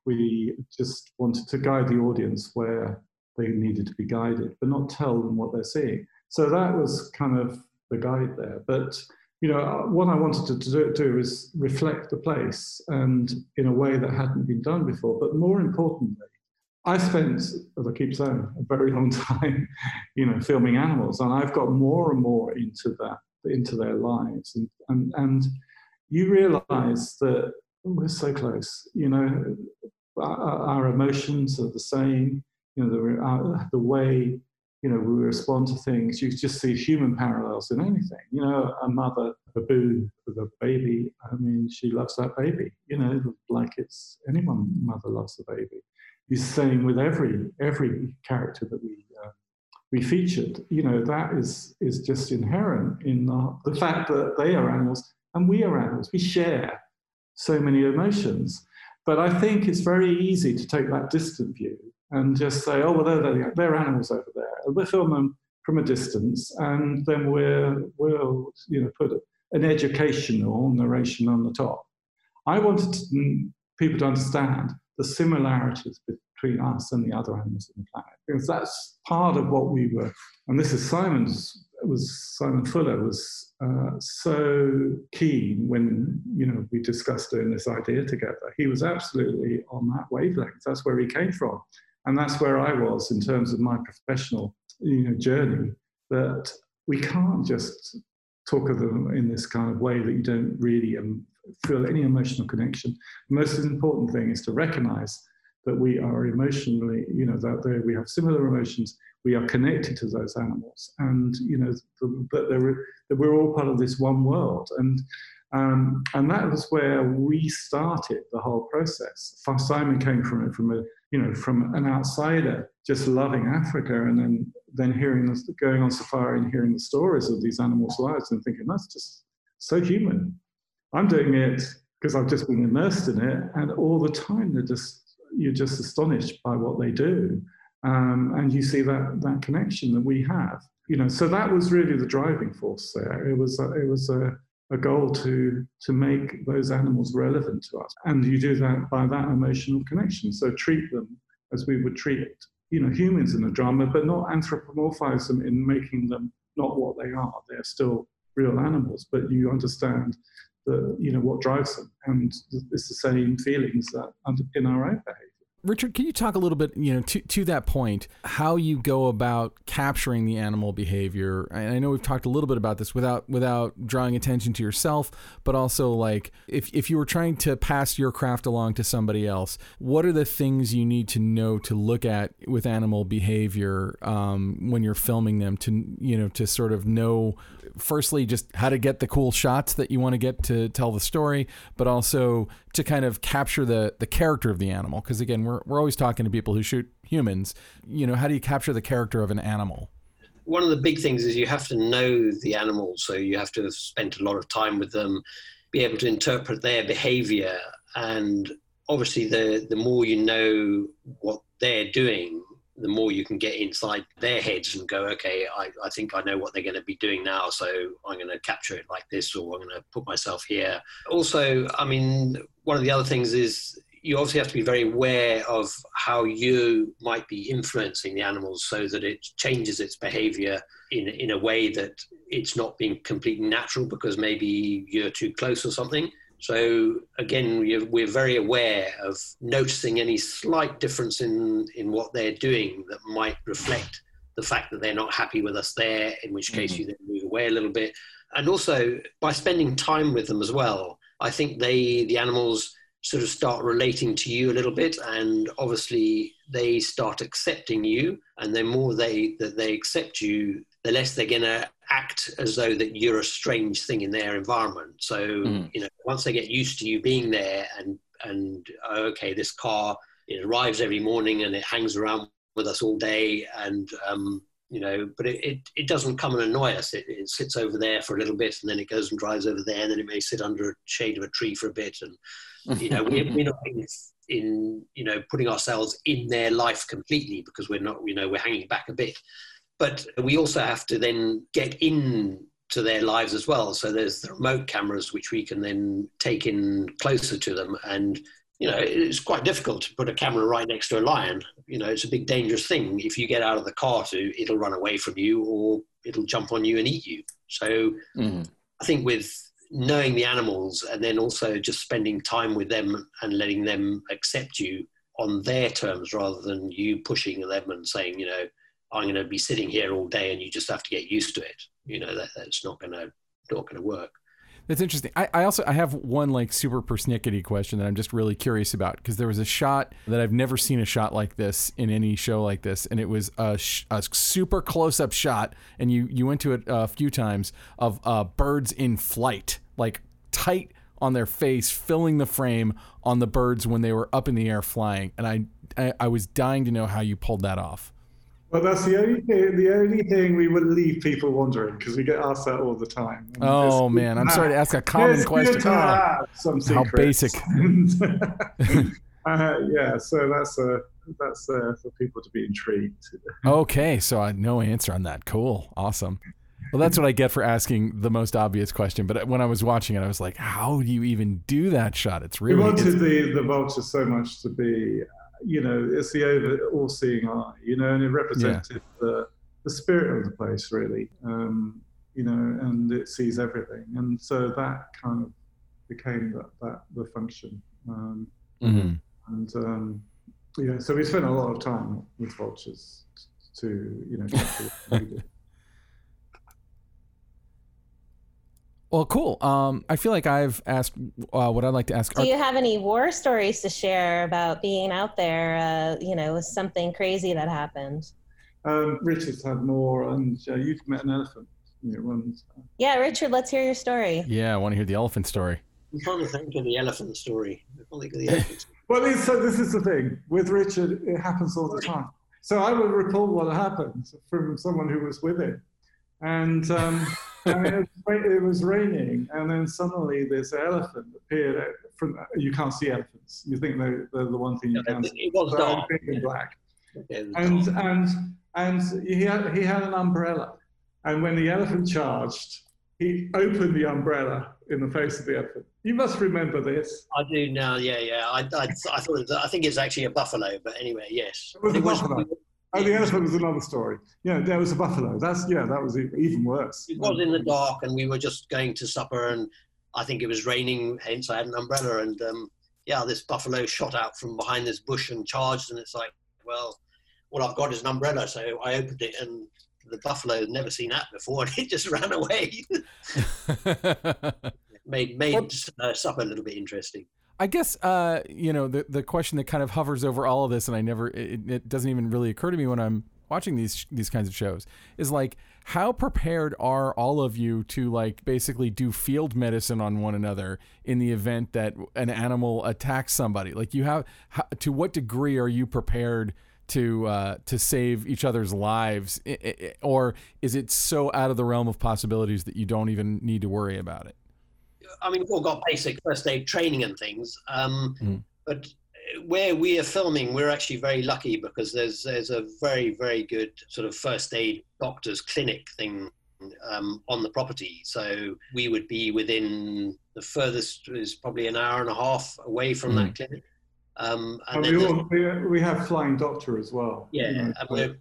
A: we just wanted to guide the audience where they needed to be guided but not tell them what they're seeing. So that was kind of the guide there but you know, what I wanted to do, do reflect the place and in a way that hadn't been done before. But more importantly, I spent, as I keep saying, a very long [LAUGHS] time, you know, filming animals, and I've got more and more into that, into their lives, and and, and you realise that we're so close. You know, our, our emotions are the same. You know, the, our, the way you know, we respond to things. You just see human parallels in anything. You know, a mother baboon with a baby. I mean, she loves that baby. You know, like it's anyone mother loves a baby. the same with every every character that we uh, we featured. You know, that is is just inherent in the, the fact that they are animals and we are animals. We share so many emotions. But I think it's very easy to take that distant view and just say, oh, well, they're, they're animals over there. We'll film them from a distance, and then we'll, we'll you know, put an educational narration on the top. I wanted to, people to understand the similarities between us and the other animals on the planet, because that's part of what we were. And this is Simon's. Was Simon Fuller was uh, so keen when you know we discussed doing this idea together. He was absolutely on that wavelength. That's where he came from. And that's where I was in terms of my professional you know, journey, that we can't just talk of them in this kind of way that you don't really um, feel any emotional connection. The most important thing is to recognize that we are emotionally, you know, that we have similar emotions, we are connected to those animals, and you know that, that we're all part of this one world. And um, and that was where we started the whole process. Simon came from it from a you know from an outsider just loving Africa and then then hearing this, going on safari and hearing the stories of these animals' lives and thinking that's just so human. I'm doing it because I've just been immersed in it, and all the time they're just you're just astonished by what they do, um, and you see that that connection that we have. You know, so that was really the driving force there. It was a, it was a a goal to to make those animals relevant to us. And you do that by that emotional connection. So treat them as we would treat you know humans in the drama but not anthropomorphize them in making them not what they are. They're still real animals but you understand the you know what drives them. And it's the same feelings that underpin our own behavior
E: Richard, can you talk a little bit, you know, to, to that point, how you go about capturing the animal behavior? And I know we've talked a little bit about this without without drawing attention to yourself, but also like if, if you were trying to pass your craft along to somebody else, what are the things you need to know to look at with animal behavior um, when you're filming them to you know to sort of know firstly just how to get the cool shots that you want to get to tell the story, but also to kind of capture the the character of the animal. Because again, we're we're always talking to people who shoot humans. You know, how do you capture the character of an animal?
B: One of the big things is you have to know the animal, so you have to have spent a lot of time with them, be able to interpret their behavior, and obviously the the more you know what they're doing the more you can get inside their heads and go, okay, I, I think I know what they're going to be doing now, so I'm going to capture it like this, or I'm going to put myself here. Also, I mean, one of the other things is you obviously have to be very aware of how you might be influencing the animals so that it changes its behavior in, in a way that it's not being completely natural because maybe you're too close or something. So again, we're, we're very aware of noticing any slight difference in, in what they're doing that might reflect the fact that they're not happy with us there, in which case mm-hmm. you then move away a little bit. And also by spending time with them as well, I think they, the animals, sort of start relating to you a little bit and obviously they start accepting you and the more they that they accept you the less they're going to act as though that you're a strange thing in their environment so mm. you know once they get used to you being there and and oh, okay this car it arrives every morning and it hangs around with us all day and um, you know, but it, it, it, doesn't come and annoy us. It, it, sits over there for a little bit and then it goes and drives over there and then it may sit under a shade of a tree for a bit. And, [LAUGHS] you know, we're, we're not in, in, you know, putting ourselves in their life completely because we're not, you know, we're hanging back a bit. But we also have to then get in to their lives as well. So there's the remote cameras which we can then take in closer to them and you know, it's quite difficult to put a camera right next to a lion. You know, it's a big dangerous thing. If you get out of the car to, it'll run away from you or it'll jump on you and eat you. So mm-hmm. I think with knowing the animals and then also just spending time with them and letting them accept you on their terms rather than you pushing them and saying, you know, I'm going to be sitting here all day and you just have to get used to it. You know, that, that's not going to, not going to work.
E: That's interesting. I, I also I have one like super persnickety question that I'm just really curious about because there was a shot that I've never seen a shot like this in any show like this, and it was a, sh- a super close up shot, and you you went to it a few times of uh, birds in flight, like tight on their face, filling the frame on the birds when they were up in the air flying, and I I, I was dying to know how you pulled that off.
A: Well, that's the only thing. The only thing we would leave people wondering because we get asked that all the time.
E: And oh man, I'm sorry to ask a common question.
A: Some
E: How basic. [LAUGHS]
A: uh, yeah, so that's uh, that's uh, for people to be intrigued.
E: okay, so I no answer on that. Cool, awesome. Well, that's what I get for asking the most obvious question. But when I was watching it, I was like, "How do you even do that shot?" It's really.
A: We wanted the the vulture so much to be you know, it's the over all-seeing eye, you know, and it represented yeah. the the spirit of the place, really, um, you know, and it sees everything, and so that kind of became that that the function, um, mm-hmm. and um, yeah, so we spent a lot of time with vultures to, you know.
E: Well, cool. Um, I feel like I've asked uh, what I'd like to ask.
F: Do you have any war stories to share about being out there? Uh, you know, with something crazy that happened.
A: Um, Richard's had more, and uh, you've met an elephant. You know,
F: yeah, Richard, let's hear your story.
E: Yeah, I want to hear the elephant story.
B: I'm trying to think of the elephant story. I can't think of the [LAUGHS] elephant.
A: well, so this is the thing with Richard. It happens all the time. So I will recall what happened from someone who was with him, and. Um, [LAUGHS] it, [LAUGHS] was, it, was, raining, and then suddenly this elephant appeared. From you can't see elephants. You think they're, they're the one thing you can't see.
B: It was dark.
A: and black. And and and he had he had an umbrella, and when the elephant charged, he opened the umbrella in the face of the elephant. You must remember this.
B: I do now. Yeah, yeah. I, I, I thought was, I think it's actually a buffalo, but anyway, yes.
A: It was buffalo. Oh, the elephant was another story. Yeah, there was a buffalo. That's yeah, that was even worse.
B: It was in the dark, and we were just going to supper, and I think it was raining. Hence, I had an umbrella, and um, yeah, this buffalo shot out from behind this bush and charged, and it's like, well, all I've got is an umbrella, so I opened it, and the buffalo had never seen that before, [LAUGHS] and it just ran away. [LAUGHS] [LAUGHS] made made uh, supper a little bit interesting.
E: I guess uh, you know the the question that kind of hovers over all of this, and I never it, it, doesn't even really occur to me when I'm watching these these kinds of shows is like how prepared are all of you to like basically do field medicine on one another in the event that an animal attacks somebody? Like you have how, to what degree are you prepared to uh, to save each other's lives? Or is it so out of the realm of possibilities that you don't even need to worry about it
B: I mean, we've all got basic first aid training and things, um, mm. but where we are filming, we're actually very lucky because there's there's a very very good sort of first aid doctors clinic thing um, on the property. So we would be within the furthest is probably an hour and a half away from mm. that clinic. Um,
A: and, and we, all, we, we have Flying Doctor as well.
B: Yeah, you know, and we're,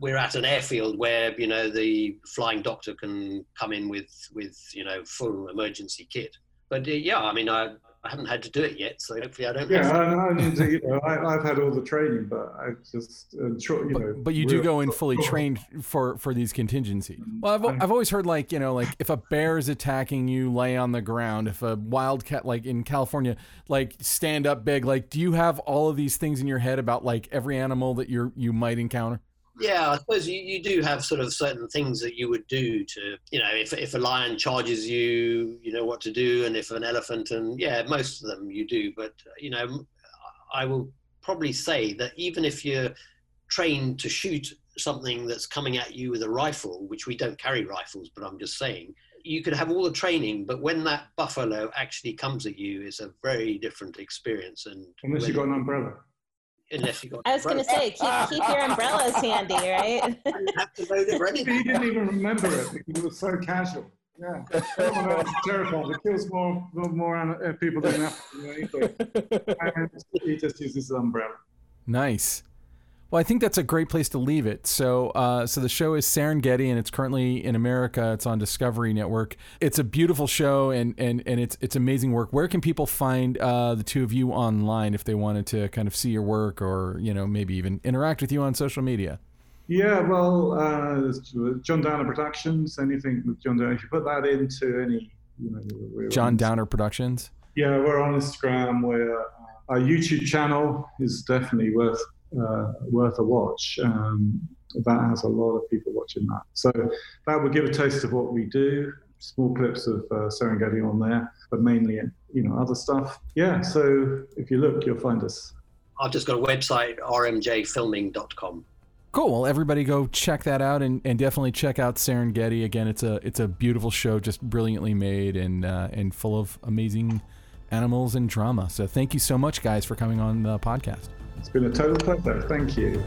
B: we're at an airfield where you know the flying doctor can come in with with you know full emergency kit. But uh, yeah, I mean, I I haven't had to do it yet, so hopefully I don't.
A: Yeah, and, and, you know, I, [LAUGHS] have had all the training, but I just uh, you
E: but,
A: know.
E: But you do go in fully trained for for these contingencies. Well, I've I've always heard like you know like if a bear is attacking you, lay on the ground. If a wildcat like in California, like stand up big. Like, do you have all of these things in your head about like every animal that you're you might encounter?
B: Yeah, I suppose you, you do have sort of certain things that you would do to, you know, if, if a lion charges you, you know what to do. And if an elephant, and yeah, most of them you do. But, you know, I will probably say that even if you're trained to shoot something that's coming at you with a rifle, which we don't carry rifles, but I'm just saying, you could have all the training, but when that buffalo actually comes at you, it's a very different experience. And
A: unless you've got an umbrella
B: unless you got.
F: I was going to say, keep, keep your umbrellas handy, right? [LAUGHS]
B: have to load it ready.
A: He didn't even remember it because it was so casual. Yeah, it's terrifying. It kills more more uh, people than that. [LAUGHS] And he just uses his umbrella.
E: Nice. Well, I think that's a great place to leave it. So, uh, so the show is Serengeti, and it's currently in America. It's on Discovery Network. It's a beautiful show, and and and it's it's amazing work. Where can people find uh, the two of you online if they wanted to kind of see your work, or you know maybe even interact with you on social media?
A: Yeah, well, uh, John Downer Productions. Anything with John Downer, if you put that into any, you know,
E: John Downer Productions.
A: Yeah, we're on Instagram. We're uh, our YouTube channel is definitely worth uh, worth a watch. Um, that has a lot of people watching that. So that would give a taste of what we do. Small clips of uh, Serengeti on there, but mainly you know other stuff. Yeah. So if you look, you'll find us.
B: I've just got a website, rmjfilming.com.
E: Cool. Well, everybody go check that out and, and definitely check out Serengeti. Again, it's a it's a beautiful show, just brilliantly made and uh, and full of amazing animals and drama. So thank you so much, guys, for coming on the podcast.
A: It's been a total pleasure. Thank you.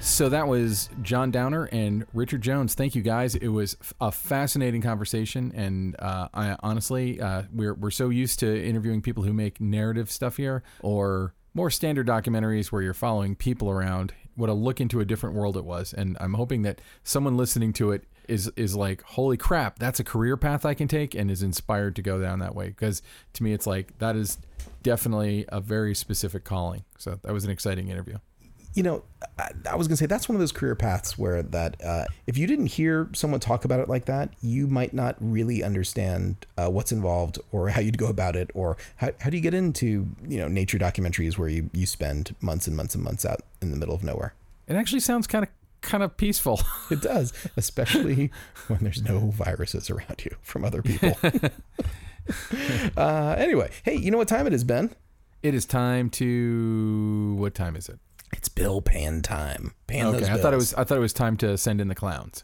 E: So that was John Downer and Richard Jones. Thank you guys. It was a fascinating conversation, and uh, I honestly, uh, we're we're so used to interviewing people who make narrative stuff here, or more standard documentaries where you're following people around. What a look into a different world it was, and I'm hoping that someone listening to it is is like, holy crap, that's a career path I can take, and is inspired to go down that way. Because to me, it's like that is definitely a very specific calling. So that was an exciting interview.
D: You know, I, I was gonna say that's one of those career paths where that uh, if you didn't hear someone talk about it like that, you might not really understand uh, what's involved or how you'd go about it, or how, how do you get into you know nature documentaries where you you spend months and months and months out in the middle of nowhere.
E: It actually sounds kind of kind of peaceful. [LAUGHS]
D: it does, especially [LAUGHS] when there's no viruses around you from other people. [LAUGHS] uh, anyway, hey, you know what time it is, Ben?
E: It is time to. What time is it?
D: It's bill pan time. Pan
E: okay, I thought it was. I thought it was time to send in the clowns.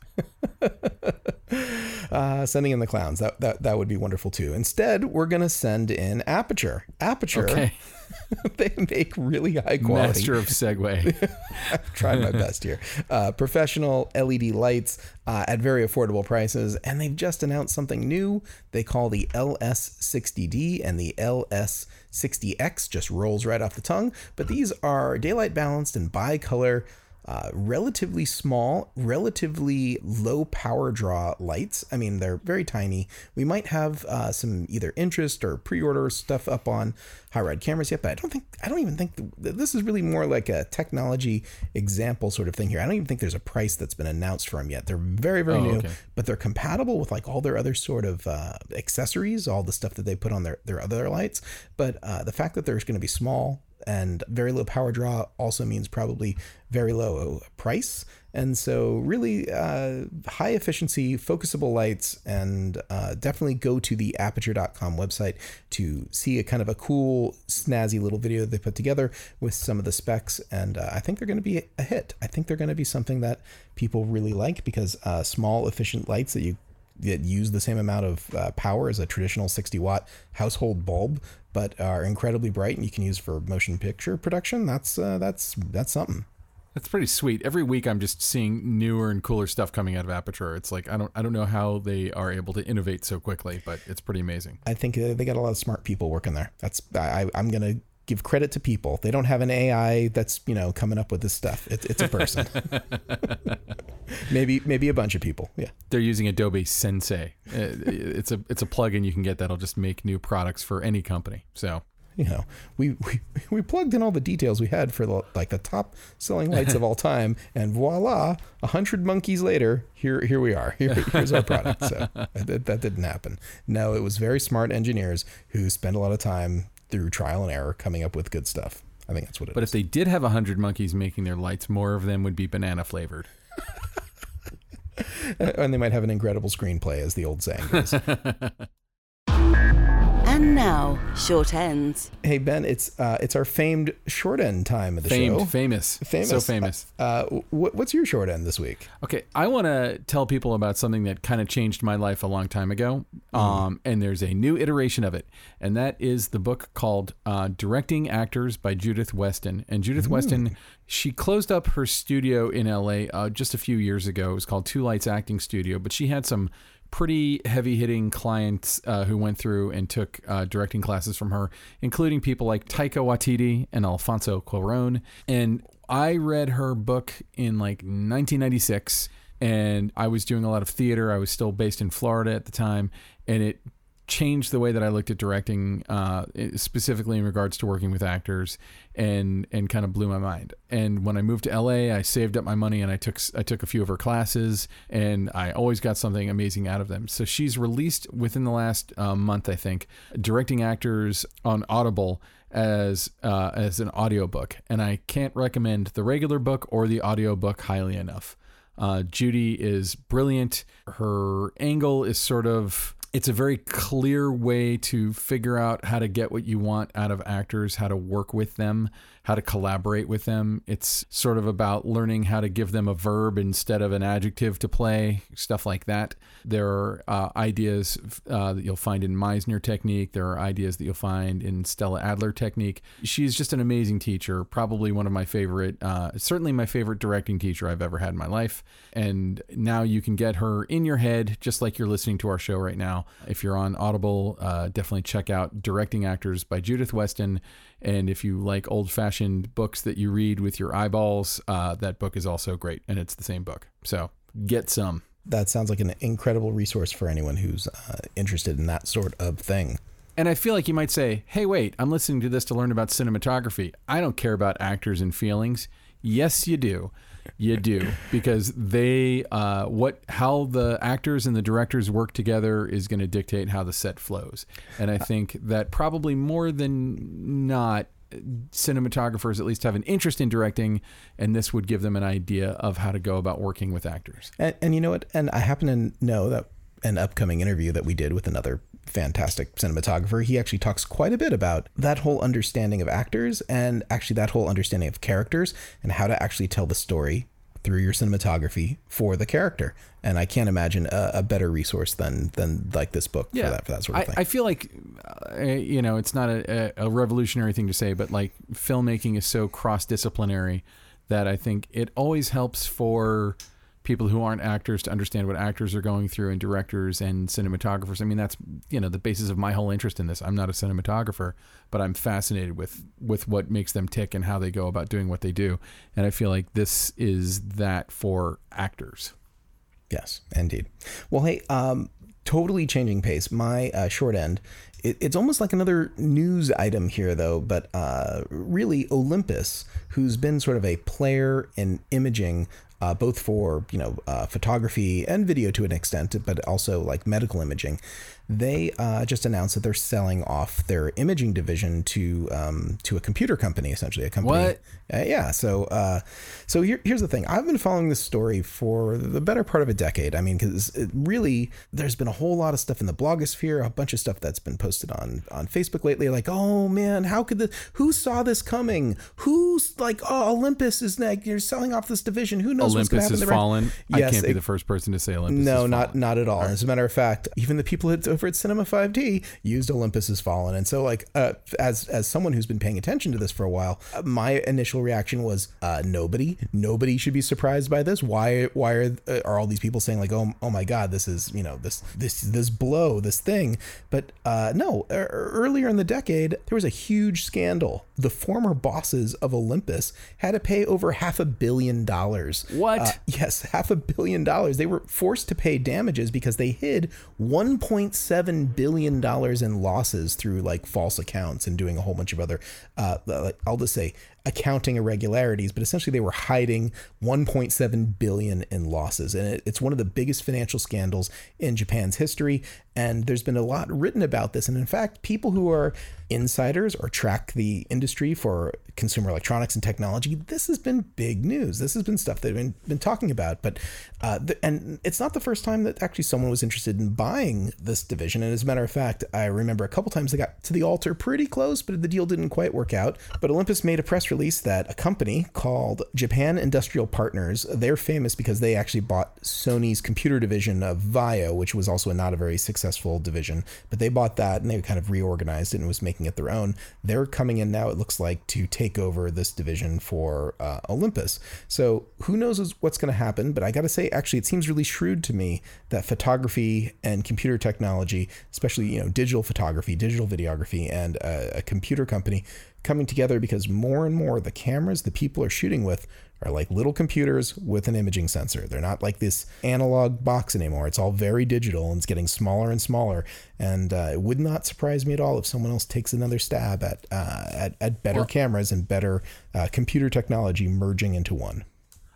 D: Uh, sending in the clowns that that that would be wonderful too. Instead, we're gonna send in Aputure. Aputure. Okay. [LAUGHS] they make really high quality.
E: Master of segue. [LAUGHS]
D: I've tried my best here. Uh, professional LED lights uh, at very affordable prices, and they've just announced something new. They call the LS60D and the LS60X. Just rolls right off the tongue. But these are daylight balanced and bi-color uh, relatively small, relatively low power draw lights. I mean, they're very tiny. We might have uh, some either interest or pre-order stuff up on Hot Rod cameras yet, but I don't think I don't even think this is really more like a technology example sort of thing here. I don't even think there's a price that's been announced for them yet. They're very very oh, new, okay. but they're compatible with like all their other sort of uh, accessories, all the stuff that they put on their their other lights. But uh, the fact that they're going to be small and very low power draw also means probably very low price. And so, really uh, high efficiency, focusable lights, and uh, definitely go to the aputure.com website to see a kind of a cool, snazzy little video they put together with some of the specs. And uh, I think they're going to be a hit. I think they're going to be something that people really like because uh, small, efficient lights that you that use the same amount of uh, power as a traditional 60 watt household bulb, but are incredibly bright and you can use for motion picture production. That's uh, that's that's something.
E: That's pretty sweet. Every week I'm just seeing newer and cooler stuff coming out of Aputure. It's like I don't I don't know how they are able to innovate so quickly, but it's pretty amazing.
D: I think uh, they got a lot of smart people working there. That's I, I'm gonna give credit to people. They don't have an AI that's you know coming up with this stuff. It, it's a person. [LAUGHS] maybe maybe a bunch of people. Yeah.
E: They're using Adobe Sensei. Uh, It's a it's a plugin you can get that'll just make new products for any company. So
D: you know, we, we we plugged in all the details we had for the like the top selling lights of all time, [LAUGHS] and voila, a hundred monkeys later, here here we are. Here, here's our product. So [LAUGHS] that, that didn't happen. No, it was very smart engineers who spent a lot of time through trial and error coming up with good stuff. I think that's what it
E: But
D: is.
E: if they did have 100 monkeys making their lights, more of them would be banana flavored. [LAUGHS]
D: and they might have an incredible screenplay, as the old saying goes. [LAUGHS]
C: And now, short ends.
D: hey Ben, it's uh, it's our famed short end time of the
E: Famed,
D: show.
E: famous,
D: Famous.
E: so famous.
D: Uh, wh- what's your short end this week?
E: Okay, I want to tell people about something that kind of changed my life a long time ago. Um, and there's a new iteration of it, and that is the book called uh, "Directing Actors" by Judith Weston. And Judith Weston, she closed up her studio in LA uh, just a few years ago. It was called Two Lights Acting Studio, but she had some pretty heavy hitting clients uh, who went through and took uh, directing classes from her, including people like Taika Waititi and Alfonso Cuarón. And I read her book in like 1996, and I was doing a lot of theater. I was still based in Florida at the time, and it changed the way that I looked at directing, uh, specifically in regards to working with actors, and and kind of blew my mind. And when I moved to LA, I saved up my money and I took I took a few of her classes, and I always got something amazing out of them. So she's released within the last uh, month, I think, directing actors on Audible as uh, as an audiobook, and I can't recommend the regular book or the audiobook highly enough. Uh, Judy is brilliant. Her angle is sort of it's a very clear way to figure out how to get what you want out of actors, how to work with them, how to collaborate with them. It's sort of about learning how to give them a verb instead of an adjective to play, stuff like that. There are uh, ideas uh, that you'll find in Meisner technique. There are ideas that you'll find in Stella Adler technique. She's just an amazing teacher, probably one of my favorite, uh, certainly my favorite directing teacher I've ever had in my life. And now you can get her in your head, just like you're listening to our show right now. If you're on Audible, uh, definitely check out Directing Actors by Judith Weston. And if you like old fashioned books that you read with your eyeballs, uh, that book is also great. And it's the same book. So get some.
D: That sounds like an incredible resource for anyone who's uh, interested in that sort of thing.
E: And I feel like you might say, hey, wait, I'm listening to this to learn about cinematography. I don't care about actors and feelings. Yes, you do. You do because they uh, what how the actors and the directors work together is going to dictate how the set flows, and I think that probably more than not, cinematographers at least have an interest in directing, and this would give them an idea of how to go about working with actors.
D: And, and you know what? And I happen to know that an upcoming interview that we did with another fantastic cinematographer, he actually talks quite a bit about that whole understanding of actors and actually that whole understanding of characters and how to actually tell the story through your cinematography for the character. And I can't imagine a, a better resource than than like this book for that for that sort of
E: I,
D: thing.
E: I feel like, uh, you know, it's not a, a revolutionary thing to say, but like filmmaking is so cross disciplinary that I think it always helps for people who aren't actors to understand what actors are going through and directors and cinematographers. I mean, that's you know the basis of my whole interest in this. I'm not a cinematographer, but I'm fascinated with with what makes them tick and how they go about doing what they do. And I feel like this is that for actors.
D: Yes, indeed. Well, hey, um, totally changing pace. My uh, short end. It, it's almost like another news item here, though. But uh, really, Olympus, who's been sort of a player in imaging, uh, both for you know uh, photography and video to an extent, but also like medical imaging. They uh, just announced that they're selling off their imaging division to um, to a computer company, essentially a company.
E: What?
D: Uh, yeah. So, uh, so here, here's the thing. I've been following this story for the better part of a decade. I mean, because really, there's been a whole lot of stuff in the blogosphere, a bunch of stuff that's been posted on on Facebook lately. Like, oh man, how could this? Who saw this coming? Who's like, oh, Olympus is like, you're selling off this division. Who knows knows what's going
E: Olympus has fallen. I can't be the first person to say Olympus.
D: no,
E: has
D: not not at all. As a matter of fact, even the people at, over at Cinema 5D used Olympus has fallen, and so like uh, as as someone who's been paying attention to this for a while, uh, my initial reaction was uh, nobody, nobody should be surprised by this. Why why are uh, are all these people saying like oh oh my god this is you know this this this blow this thing? But uh, no, e- earlier in the decade there was a huge scandal. The former bosses of Olympus had to pay over half a billion dollars.
E: What?
D: Uh, yes, half a billion dollars. They were forced to pay damages because they hid 1.7 billion dollars in losses through like false accounts and doing a whole bunch of other, uh, like, I'll just say accounting irregularities. But essentially, they were hiding 1.7 billion in losses, and it, it's one of the biggest financial scandals in Japan's history. And there's been a lot written about this. And in fact, people who are insiders or track the industry for consumer electronics and technology, this has been big news. This has been stuff that they've been, been talking about. But uh, the, and it's not the first time that actually someone was interested in buying this division. And as a matter of fact, I remember a couple times they got to the altar pretty close, but the deal didn't quite work out. But Olympus made a press release that a company called Japan Industrial Partners, they're famous because they actually bought Sony's computer division of VAIO, which was also not a very successful division. But they bought that and they kind of reorganized it and was making it their own. They're coming in now, it looks like, to take over this division for uh, Olympus. So who knows what's going to happen? But I got to say, actually, it seems really shrewd to me that photography and computer technology, especially you know digital photography, digital videography, and a, a computer company coming together because more and more the cameras the people are shooting with are like little computers with an imaging sensor. They're not like this analog box anymore. It's all very digital and it's getting smaller and smaller. And uh, it would not surprise me at all if someone else takes another stab at uh, at, at better
E: Well-
D: cameras and better uh, computer technology merging into one.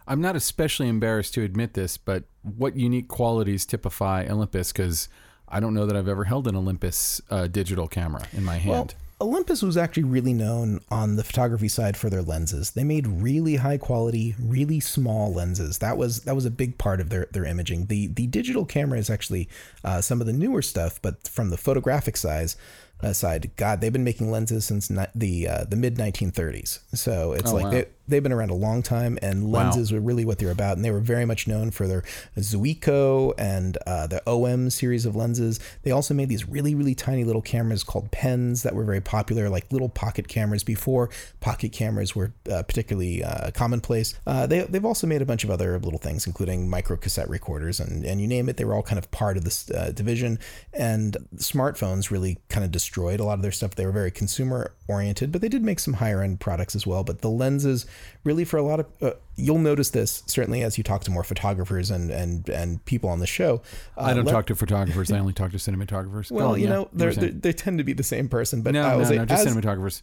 E: I'm not especially embarrassed to admit this, but what unique qualities typify Olympus? Because I don't know that I've ever held an Olympus uh, digital camera in my hand.
D: Well, Olympus was actually really known on the photography side for their lenses. They made really high quality, really small lenses. That was that was a big part of their their imaging. The the digital camera is actually uh, some of the newer stuff, but from the photographic size uh, side, God, they've been making lenses since ni- the uh, the mid 1930s. So it's
E: Oh,
D: like
E: wow.
D: they, they've been around a long time, and
E: Wow.
D: lenses were really what they're about. And they were very much known for their Zuiko and uh, the OM series of lenses. They also made these really, really tiny little cameras called pens that were very popular, like little pocket cameras before pocket cameras were uh, particularly uh, commonplace. Uh, they, they've also made a bunch of other little things, including micro cassette recorders and, and you name it. They were all kind of part of this uh, division. And smartphones really kind of destroyed a lot of their stuff. They were very consumer oriented, but they did make some higher end products as well. But the lenses, really, for a lot of, uh, you'll notice this certainly as you talk to more photographers and and and people on the show. Uh,
E: I don't talk to photographers. I only talk to cinematographers.
D: Well,
E: on,
D: you
E: yeah,
D: know, they're, they're, they tend to be the same person. But
E: no,
D: I
E: no,
D: was
E: no,
D: like,
E: just
D: as-
E: cinematographers.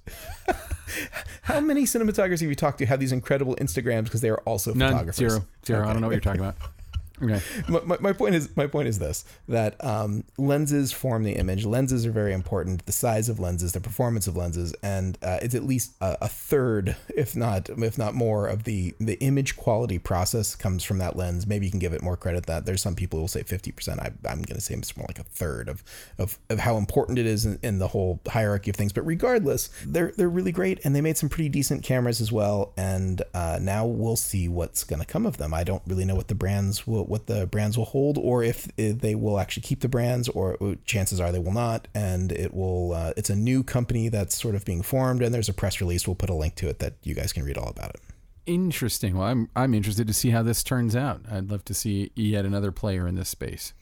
E: [LAUGHS]
D: how many cinematographers have you talked to have these incredible Instagrams because they are also
E: None,
D: photographers?
E: zero, zero. I don't know what you're talking about. [LAUGHS] Okay.
D: my, my, my point is my point is this that um, lenses form the image. Lenses are very important. The size of lenses the performance of lenses and uh, it's at least a, a third if not if not more of the the image quality process comes from that lens. Maybe you can give it more credit that there's some people who will say 50% I, i'm going to say it's more like a third of of, of how important it is in, in the whole hierarchy of things. But regardless they're they're really great and they made some pretty decent cameras as well and uh, now we'll see what's going to come of them. I don't really know what the brands will what the brands will hold or if, they will actually keep the brands or chances are they will not and it will uh, it's a new company that's sort of being formed and there's a press release we'll put a link to it that you guys can read all about it
E: Interesting. Well, I'm I'm interested to see how this turns out. I'd love to see yet another player in this space.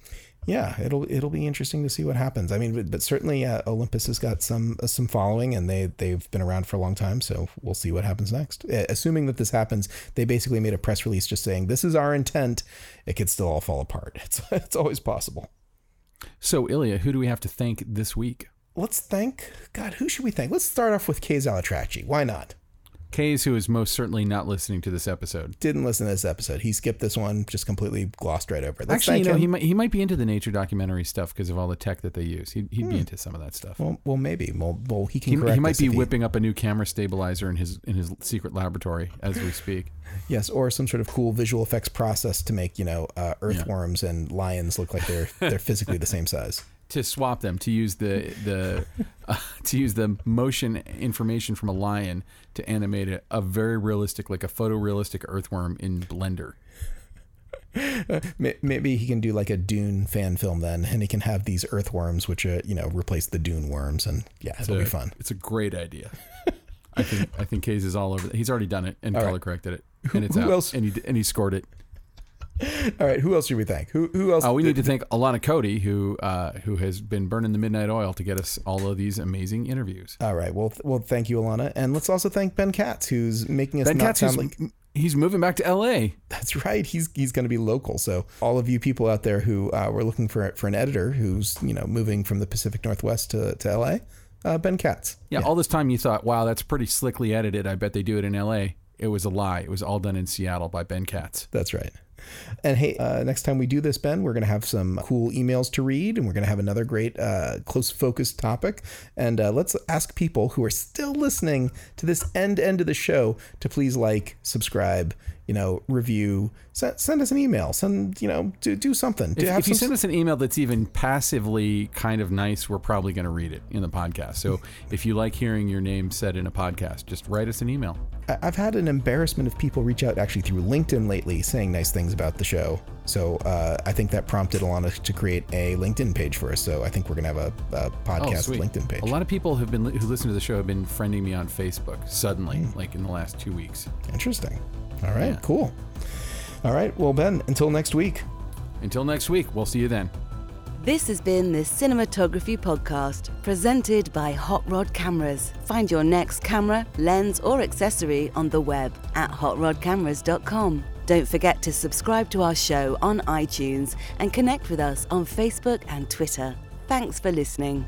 D: Yeah it'll it'll be interesting to see what happens. I mean but, but certainly uh, olympus has got some uh, some following and they they've been around for a long time so we'll see what happens next. Uh, assuming that this happens they basically made a press release just saying this is our intent. It could still all fall apart. It's [LAUGHS] it's always possible.
E: So, Illya, who do we have to thank this week?
D: let's thank god who should we thank? Let's start off with kay zalatrachi why not
E: Kays, who is most certainly not listening to this episode.
D: didn't listen to this episode he skipped this one just completely glossed right over let's
E: Actually, you know,
D: him.
E: he might he might be into the nature documentary stuff because of all the tech that they use. He'd, he'd be into some of that stuff.
D: well, well maybe well, well he can
E: He, he might be whipping up a new camera stabilizer in his in his secret laboratory as we speak. [LAUGHS]
D: Yes, or some sort of cool visual effects process to make you know uh, earthworms and lions look like they're they're physically the same size.
E: To swap them to use the the [LAUGHS] uh, to use the motion information from a lion to animate a, a very realistic, like a photorealistic earthworm in Blender. [LAUGHS]
D: Maybe he can do like a Dune fan film then, and he can have these earthworms, which uh, you know replace the Dune worms, and yeah, it'll be fun.
E: It's a great idea. [LAUGHS] I think I think Hayes is all over. It. He's already done it and
D: All right.
E: color corrected it, and it's
D: who
E: out.
D: else-
E: And he and he scored it. [LAUGHS]
D: All right, who else should we thank? Who who else?
E: Uh, we need to thank Alana Cody, who uh, who has been burning the midnight oil to get us all of these amazing interviews.
D: All right, well, th- well, thank you, Alana, and let's also thank Ben Katz, who's making us
E: Ben
D: not
E: Katz,
D: sound like.
E: he's moving back to L.A.
D: That's right. He's he's going to be local. So all of you people out there who uh, were looking for for an editor who's you know moving from the Pacific Northwest to to LA, uh, Ben Katz.
E: Yeah, all this time you thought, wow, that's pretty slickly edited. I bet they do it in L.A. It was a lie. It was all done in Seattle by Ben Katz.
D: That's right. And hey, uh, next time we do this, Ben, we're going to have some cool emails to read, and we're going to have another great uh, close focused topic. And uh, let's ask people who are still listening to this end end of the show to please like, subscribe, you know, review, send, send us an email, send you know, do do something. Do
E: If, if you send us an email that's even passively kind of nice, we're probably going to read it in the podcast. So [LAUGHS] if you like hearing your name said in a podcast, just write us an email.
D: I've had an embarrassment of people reach out actually through LinkedIn lately saying nice things about the show. So uh, I think that prompted Alana to create a LinkedIn page for us. So I think we're going to have a, a podcast
E: Oh.
D: LinkedIn page.
E: A lot of people have been who listen to the show have been friending me on Facebook suddenly, like in the last two weeks.
D: Interesting. All right,
E: Yeah.
D: cool. All right, well, Ben, until next week.
E: Until next week, we'll see you then.
C: This has been the Cinematography Podcast, presented by Hot Rod Cameras. Find your next camera, lens, or accessory on the web at hotrodcameras.com. Don't forget to subscribe to our show on iTunes and connect with us on Facebook and Twitter. Thanks for listening.